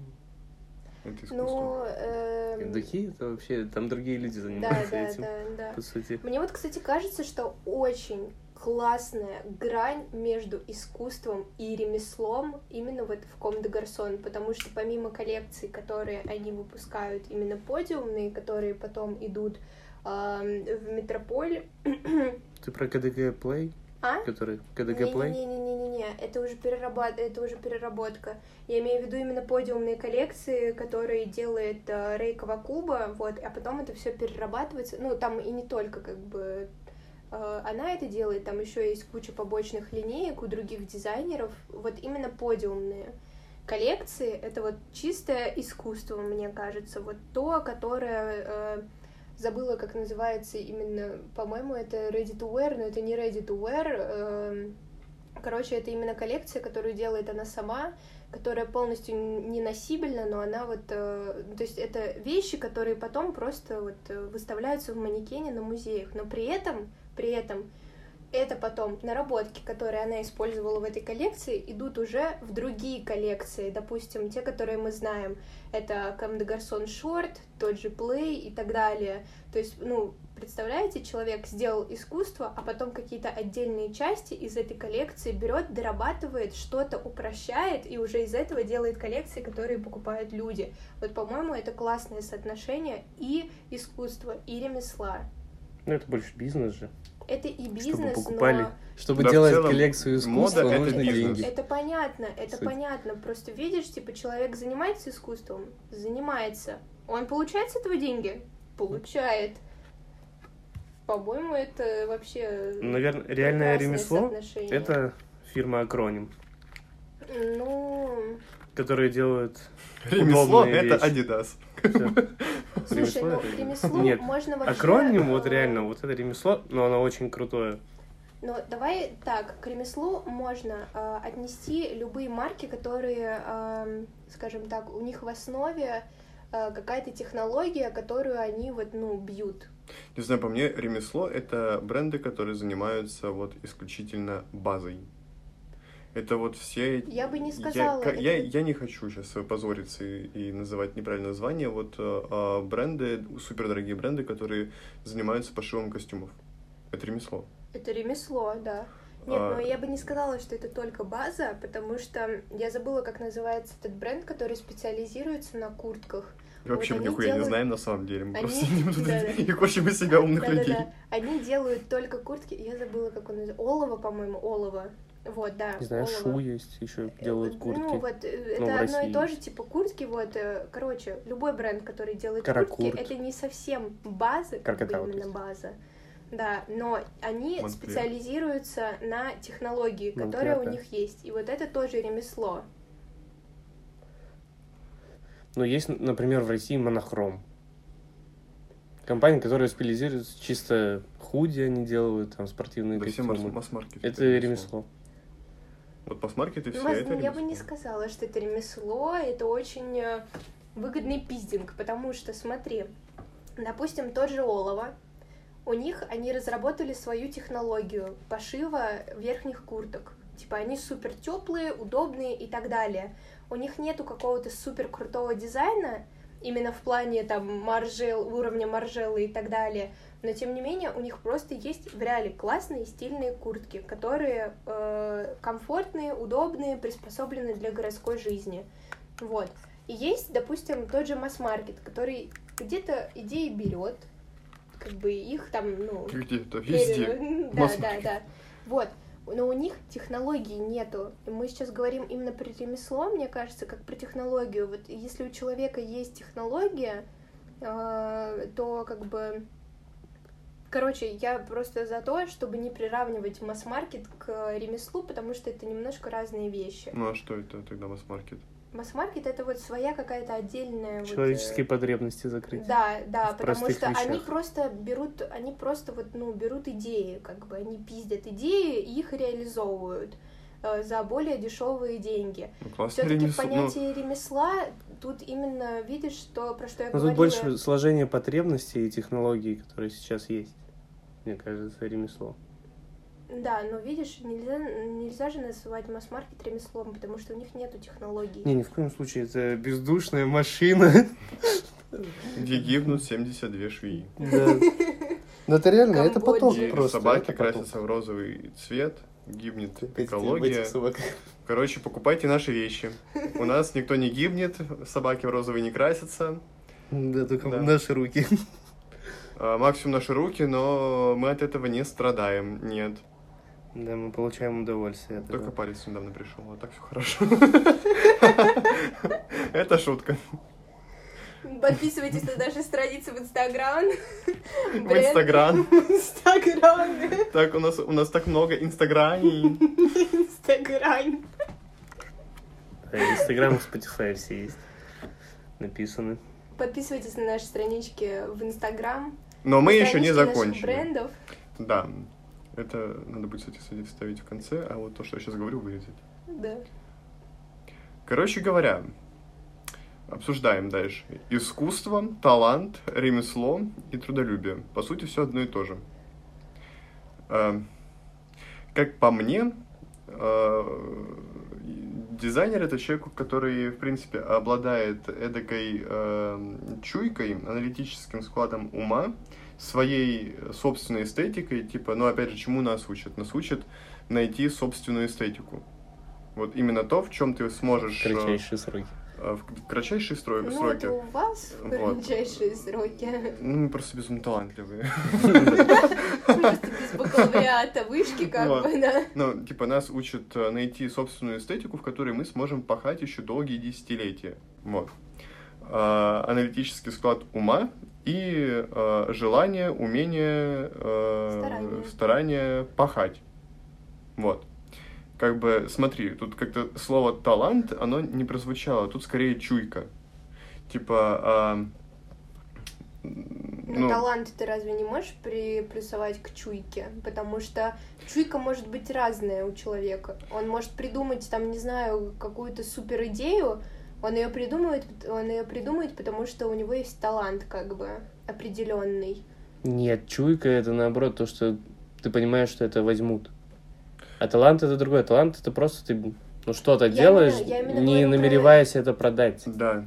Это искусство. Ну, эм, Духи это вообще, там другие люди занимаются да, этим, да, да. по сути. Мне вот, кстати, кажется, что очень классная грань между искусством и ремеслом именно вот в Ком де Гарсон, потому что помимо коллекций, которые они выпускают именно подиумные, которые потом идут эм, в Метрополь, Ты про КДГ Play, а? который КДГ Play? Не-не-не-не-не, это уже переработ... это уже переработка. Я имею в виду именно подиумные коллекции, которые делает э, Рей Кавакуба, вот, а потом это все перерабатывается. Ну, там и не только как бы э, она это делает, там еще есть куча побочных линеек у других дизайнеров, вот именно подиумные коллекции это вот чистое искусство, мне кажется, вот то, которое э, забыла, как называется именно, по-моему, это Ready to Wear, но это не Ready to Wear. эм, Короче, это именно коллекция, которую делает она сама, которая полностью не носибельна, но она вот, э, то есть это вещи, которые потом просто вот э, выставляются в манекене на музеях, но при этом, при этом это потом наработки, которые она использовала в этой коллекции, идут уже в другие коллекции. Допустим, те, которые мы знаем, это Кам де Гарсон Шорт, тот же Play и так далее. То есть, ну, представляете, человек сделал искусство, а потом какие-то отдельные части из этой коллекции берет, дорабатывает, что-то упрощает, и уже из этого делает коллекции, которые покупают люди. Вот, по-моему, это классное соотношение и искусства, и ремесла. Ну, это больше бизнес же. Это и Чтобы бизнес, покупали. но Чтобы Да, делать целом, коллекцию искусства, мода — это нужны бизнес. деньги. Это понятно, это Суть. понятно. Просто видишь, типа, человек занимается искусством, занимается. Он получает с этого деньги? Получает. По-моему, это вообще Наверное, реальное ремесло это фирма Акроним, Ну, которые делают Ремесло — удобные это. Всё. слушай, ну, ремесло Нет, можно вообще... Акроним, вот э, реально, вот это ремесло, но оно очень крутое. Ну, давай так, к ремеслу можно э, отнести любые марки, которые, эм, скажем так, у них в основе э, какая-то технология, которую они вот, ну, бьют. Не знаю, по мне, ремесло — это бренды, которые занимаются вот исключительно базой. Это вот все... Я бы не Я, сказала. ка- я, это- я не хочу сейчас позориться и, и называть неправильное название. Вот э, э, бренды, супердорогие бренды, которые занимаются пошивом костюмов. Это ремесло. Это ремесло, да. Нет, А. но я бы не сказала, что это только база, потому что я забыла, как называется этот бренд, который специализируется на куртках. И вообще Вот мы нихуя не делают- знаем на самом деле. Мы Они- просто тут Да-да. *laughs* и корчим из себя умных людей. Они делают только куртки. Я забыла, как он называется. Олово, по-моему, олово. Вот, да. Не знаю, олово. шу есть, еще делают Э, куртки. Ну, вот, э, Ну, в это одно и то же, типа, куртки, вот, э, короче, любой бренд, который делает Каракурт. куртки, это не совсем база, как бы именно есть. база. Да, но они специализируются на технологии, которые Монклер, у них есть. И вот это тоже ремесло. Но есть, например, в России монохром. Компания, которая специализируется чисто худи они делают, там спортивные Да все костюмы. Это ремесло. Вот масс-маркеты все Мас- это я бы не сказала, что это ремесло, это очень э, выгодный пиздинг, потому что, смотри, допустим, тот же Олова, у них они разработали свою технологию пошива верхних курток. Типа они супер теплые, удобные и так далее. У них нету какого-то супер крутого дизайна, именно в плане там маржел, уровня маржелы и так далее. Но тем не менее, у них просто есть в реале классные стильные куртки, которые э, комфортные, удобные, приспособлены для городской жизни. Вот. И есть, допустим, тот же масс-маркет, который где-то идеи берет, как бы их там, ну, Где-то, везде. *laughs* Да, да, да. Вот. Но у них технологий нету. И мы сейчас говорим именно про ремесло, мне кажется, как про технологию. Вот если у человека есть технология, э, то как бы... Короче, я просто за то, чтобы не приравнивать масс-маркет к ремеслу, потому что это немножко разные вещи. Ну а что это тогда масс-маркет? Масс-маркет это вот своя какая-то отдельная... вот, э, Человеческие потребности закрыть. да, да, в потому что они вещах. просто берут, они просто вот, ну, берут идеи, как бы они пиздят идеи и их реализовывают э, за более дешевые деньги. Ну Все-таки в ремесло. Ну, понятии ремесла тут именно видишь, что про что я Но говорила. тут больше сложение потребностей и технологий, которые сейчас есть. Мне кажется, ремесло. Да, но видишь, нельзя, нельзя же называть масс-маркет ремеслом, потому что у них нету технологий. Не, ни в коем случае, это бездушная машина. где гибнут 72 швеи. Да. Но это реально, это поток просто. собаки красятся в розовый цвет, гибнет экология. Короче, покупайте наши вещи. У нас никто не гибнет, собаки в розовый не красятся. Да, только наши руки. А, Максимум наши руки, но мы от этого не страдаем. Нет. Да, мы получаем удовольствие от Только этого. палец недавно пришел, а так все хорошо. Это шутка. Подписывайтесь на наши страницы в Инстаграм. В Инстаграм. Инстаграм. Так, у нас, у нас так много инстаграмей. Инстаграм. Да, Инстаграм и Spotify все есть. Написаны. Подписывайтесь на наши странички в Инстаграм. Но мы еще не закончили. брендов. Да. Это надо будет, кстати, кстати, вставить в конце, а вот то, что я сейчас говорю, вырезать. Да. Короче говоря, обсуждаем дальше. Искусство, талант, ремесло и трудолюбие. По сути, все одно и то же. Э, Как по мне, э, дизайнер это человек, который, в принципе, обладает эдакой э, чуйкой, аналитическим складом ума, своей собственной эстетикой, типа, ну, опять же, чему нас учат? Нас учат найти собственную эстетику. Вот именно то, в чем ты сможешь... э, Кратчайшие сроки. Э, в кратчайшие строки. Ну, это у вас в Вот. кратчайшие сроки. Ну, мы просто безумно талантливые. Просто без бакалавриата вышки, как Вот. бы, да. Ну, типа, нас учат э, найти собственную эстетику, в которой мы сможем пахать еще долгие десятилетия. Вот. А, аналитический склад ума и э, желание, умение, э, старание пахать. Вот. Как бы, смотри, тут как-то слово талант, оно не прозвучало, тут скорее чуйка. Типа, а, Ну, талант ты разве не можешь приплюсовать к чуйке? Потому что чуйка может быть разная у человека. Он может придумать, там, не знаю, какую-то супер идею, он ее придумывает, он ее придумает, потому что у него есть талант, как бы, определенный. Нет, чуйка это наоборот то, что ты понимаешь, что это возьмут. А талант это другое. Талант это просто ты ну, что-то Я делаешь, именно- именно не говорю про- намереваясь это продать. Да.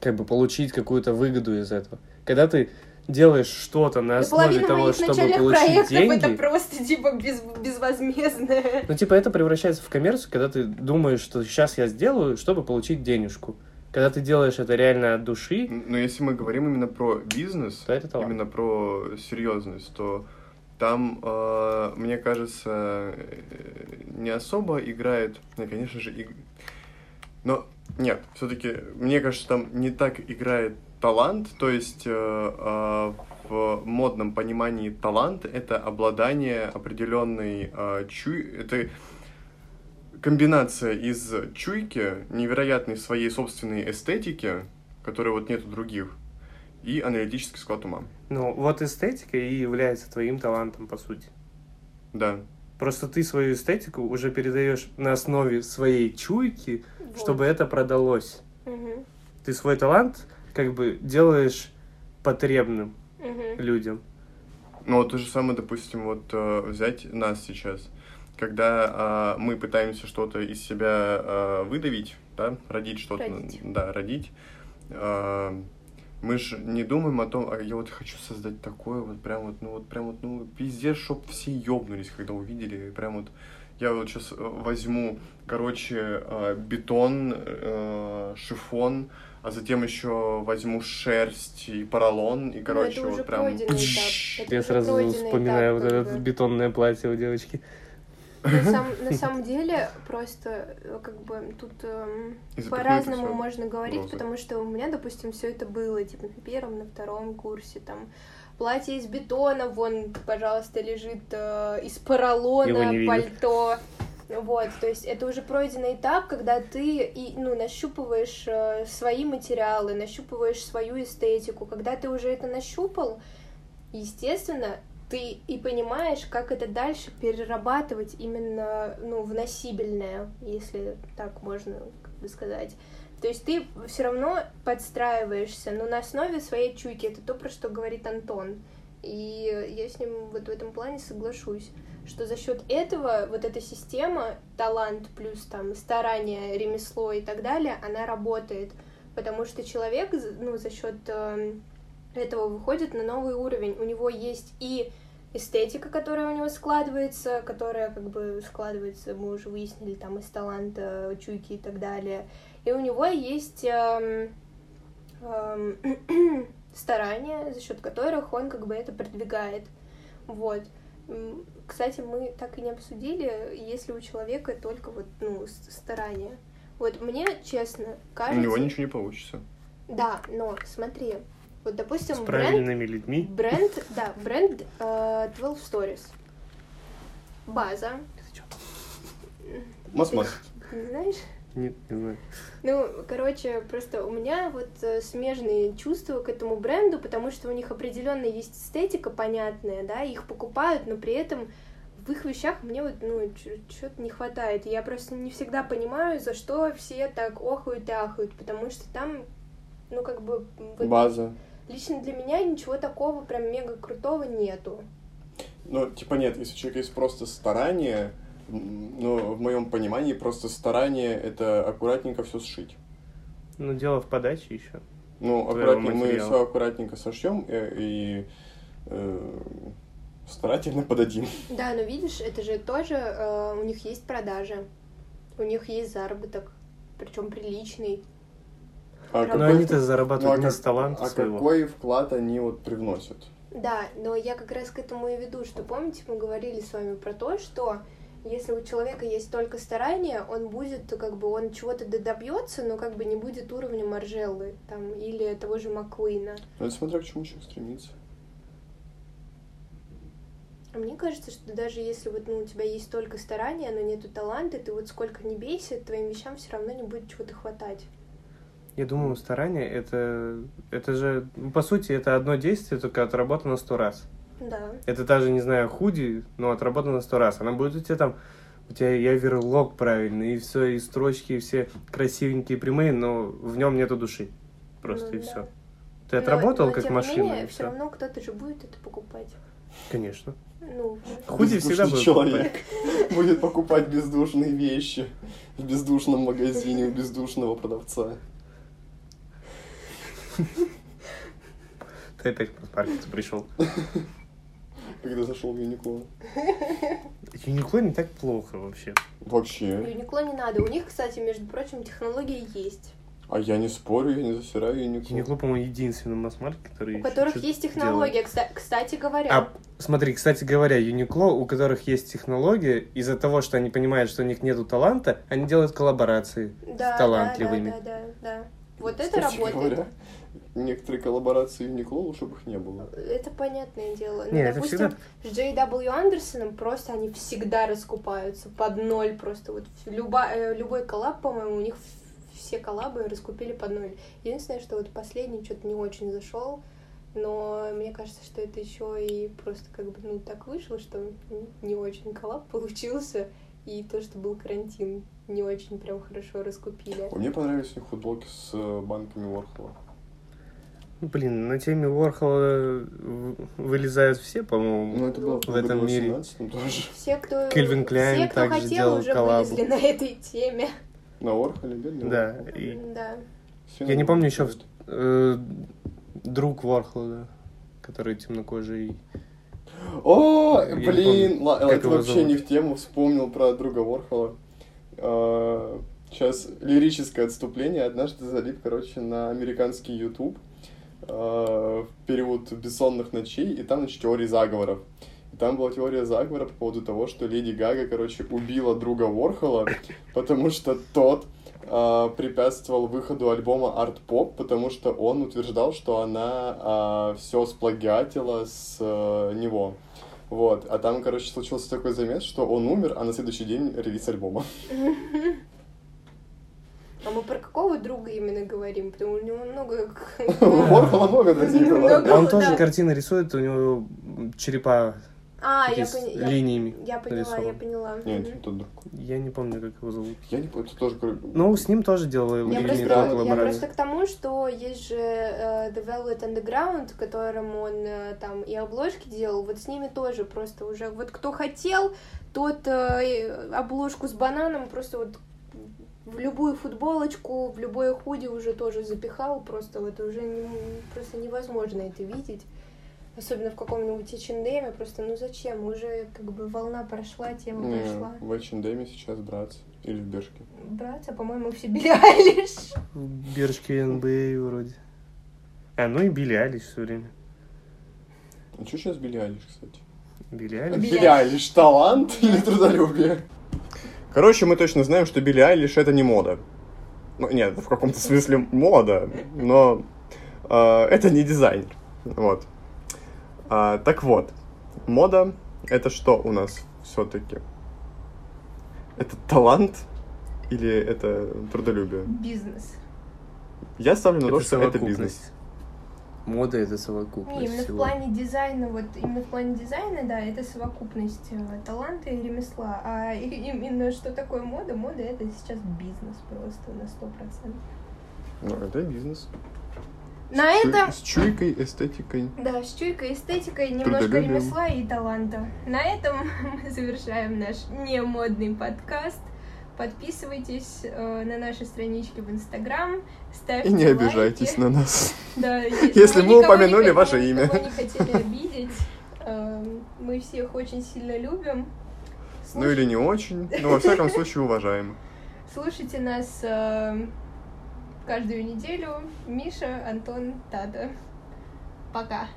Как бы получить какую-то выгоду из этого. Когда ты делаешь что-то на основе половина того, чтобы получить проектов деньги, это просто, типа, без, безвозмездное. ну, типа, это превращается в коммерцию, когда ты думаешь, что сейчас я сделаю, чтобы получить денежку. Когда ты делаешь это реально от души, Но если мы говорим именно про бизнес, то это талант. именно про серьезность, то там, э, мне кажется, не особо играет, ну, конечно же, иг- но нет, все-таки мне кажется, там не так играет талант, то есть э, э, в модном понимании талант это обладание определенной э, чуй, это комбинация из чуйки, невероятной своей собственной эстетики, которой вот нет у других, и аналитический склад ума. Ну, вот эстетика и является твоим талантом, по сути. Да. Просто ты свою эстетику уже передаешь на основе своей чуйки, Вот. чтобы это продалось. Мгм, Ты свой талант как бы делаешь потребным мгм. людям. Ну, вот то же самое, допустим, вот э, взять нас сейчас. Когда а, мы пытаемся что-то из себя а, выдавить, да, родить что-то, Родить. да, родить, а, мы же не думаем о том, а я вот хочу создать такое, вот прям вот, ну вот прям вот, ну пиздец, чтоб все ёбнулись, когда увидели, прям вот я вот сейчас возьму, короче, э, бетон, э, шифон, а затем еще возьму шерсть и поролон, и, короче, Ну, это уже вот прям... пройденный этап. Это Я сразу вспоминаю этап, вот это бетонное платье у девочки. На, сам- на самом деле, просто э, как бы тут эм, по-разному можно говорить, розы. потому что у меня, допустим, все это было, типа, на первом, на втором курсе, там, платье из бетона, вон, пожалуйста, лежит э, из поролона, пальто. Вот, то есть это уже пройденный этап, когда ты и, ну, нащупываешь э, свои материалы, нащупываешь свою эстетику. Когда ты уже это нащупал, естественно, ты и понимаешь, как это дальше перерабатывать именно, ну, в носибельное, если так можно как бы сказать. То есть ты все равно подстраиваешься, но на основе своей чуйки. Это то, про что говорит Антон. И я с ним вот в этом плане соглашусь, что за счет этого вот эта система, талант плюс там старание, ремесло и так далее, она работает. Потому что человек, ну, за счет этого выходит на новый уровень. У него есть и эстетика, которая у него складывается, которая как бы складывается, мы уже выяснили, там из таланта, чуйки и так далее. И у него есть эм, эм, *clears throat* старания, за счет которых он как бы это продвигает. Вот. Кстати, мы так и не обсудили, если у человека только вот, ну, старания. Вот мне, честно, У кажется... него ничего не получится. Да, но смотри, вот, допустим, С бренд правильными людьми. Бренд, да, бренд э, 12 Stories. База. Мас-мас. Ты не знаешь? Нет, не знаю. Ну, короче, просто у меня вот э, смежные чувства к этому бренду, потому что у них определенно есть эстетика понятная, да, их покупают, но при этом в их вещах мне вот, ну, что-то не хватает. Я просто не всегда понимаю, за что все так охают и ахают, потому что там, ну, как бы... вот База. Лично для меня ничего такого прям мега крутого нету. Ну, типа нет, если у человека есть просто старание, ну, в моем понимании, просто старание это аккуратненько все сшить. Ну, дело в подаче еще. Ну, аккуратненько, мы все аккуратненько сошьем и, и, э, старательно подадим. Да, но видишь, это же тоже э, у них есть продажи, у них есть заработок, причем приличный. А. Но они-то Ну, зарабатывают а не как- с таланта А своего. какой вклад они вот привносят? Да, но я как раз к этому и веду, что помните, мы говорили с вами про то, что если у человека есть только старание, он будет, как бы, он чего-то добьется, но как бы не будет уровня Маржеллы там, или того же Маккуина. Ну, это смотря к чему человек стремится. А мне кажется, что даже если вот, ну, у тебя есть только старание, но нету таланта, ты вот сколько не бейся, твоим вещам все равно не будет чего-то хватать. Я думаю, старание это, это же, ну, по сути, это одно действие, только отработано сто раз. Да. Это даже, не знаю, худи, но отработано сто раз. Она будет у тебя там, у тебя яверлог правильный, и все, и строчки, и все красивенькие, прямые, но в нем нету души. Просто Ну и да. все. Ты Но- отработал но, как тем машина, Не менее, и все равно кто-то же будет это покупать. Конечно. Ну, Худи всегда будет человек *laughs* будет покупать бездушные вещи в бездушном магазине у бездушного продавца. *laughs* Ты опять паркиться пришел. Когда зашел в Юникло. Юникло не так плохо вообще. Вообще. Юникло не надо. У них, кстати, между прочим, технологии есть. А я не спорю, я не засираю Юникло. Юникло, по-моему, единственный масс-маркет, который У которых есть технология, кста- кстати говоря. А смотри, кстати говоря, Юникло, у которых есть технология, из-за того, что они понимают, что у них нету таланта, они делают коллаборации да, с талантливыми. Да, да, да, да. Вот это работает. говоря, некоторые коллаборации лучше бы их не было. Это понятное дело. Ну, Не, это допустим, всегда- с J.W. Андерсоном просто они всегда раскупаются под ноль. Просто вот люба, э, любой коллаб, по-моему, у них все коллабы раскупили под ноль. Единственное, что вот последний что-то не очень зашел. Но мне кажется, что это еще и просто как бы ну так вышло, что не очень коллаб получился. И то, что был карантин, не очень прям хорошо раскупили. Мне понравились у них футболки с э, банками Уорхола. Ну, Блин, на теме Уорхола э, вылезают все, по-моему, Ну, это было в этом мире. 18 тоже. Все, кто, Кельвин Кляйн все, кто также хотел, делал уже коллабу. вылезли на этой теме. На Уорхоле, бедный Да, Уорхол. и Да. Все Я не помню еще э, друг Уорхола, да, который темнокожий. О, Я блин, помню, ла- это вообще зовут. не в тему, вспомнил про друга Ворхола. Сейчас лирическое отступление. Однажды залип, короче, на американский YouTube в период бессонных ночей, и там, значит, теории заговоров. И там была теория заговора по поводу того, что Леди Гага, короче, убила друга Ворхола, потому что тот а, препятствовал выходу альбома Art Pop, потому что он утверждал, что она все сплагиатила с э, него. Вот. А там, короче, случился такой замес, что он умер, а на следующий день релиз альбома. *laughs* А мы про какого друга именно говорим? Потому что у него много... Ворхола много друзей было. Он тоже картины рисует, у него черепа А, я, с поня- я, линиями. я поняла, я поняла. Не, Мгм. это тот друг. Я не помню, как его зовут. Я не помню, это тоже... Ну, с ним тоже делал Я просто, я просто к тому, что есть же э, The Velvet Underground, которым он э, там и обложки делал, вот с ними тоже просто уже, вот кто хотел, тот э, обложку с бананом просто вот в любую футболочку, в любое худи уже тоже запихал, просто вот уже не- просто невозможно это видеть. Особенно в каком-нибудь H&M, просто ну зачем? Уже как бы волна прошла, тема Не, прошла. в H&M сейчас браться. Или в Бешке. Братья, по-моему, все Билли Айлиш. В Бершке НБА вроде. А, ну и Билли Алиш все время. А что сейчас Билли Айлиш, кстати? Билли Алиш. Билли Айлиш талант или трудолюбие? Короче, мы точно знаем, что Билли Айлиш это не мода. Ну, нет, в каком-то смысле мода, но э, это не дизайнер. Вот. А, так вот, мода это что у нас все-таки? Это талант или это трудолюбие? Бизнес. Я ставлю на то, Это что это бизнес. Мода это Не, совокупность именно в всего. плане дизайна, вот именно в плане дизайна, да, это совокупность э, таланта и ремесла. А именно что такое мода? Мода это сейчас бизнес просто на сто процентов. Ну, это бизнес. На С чуй- этом, С чуйкой, эстетикой. да, с чуйкой, эстетикой, немножко ремесла и таланта. На этом *laughs* мы завершаем наш немодный подкаст. Подписывайтесь э, на наши странички в Инстаграм, ставьте И не лайки. обижайтесь на нас. Да, *laughs* Если мы мы упомянули ваше мы имя. никого не хотели *laughs* обидеть. Эм, Мы всех очень сильно любим. Ну или не очень, но во всяком случае уважаем. Слушайте нас эм, каждую неделю. Миша, Антон, Тата. Пока.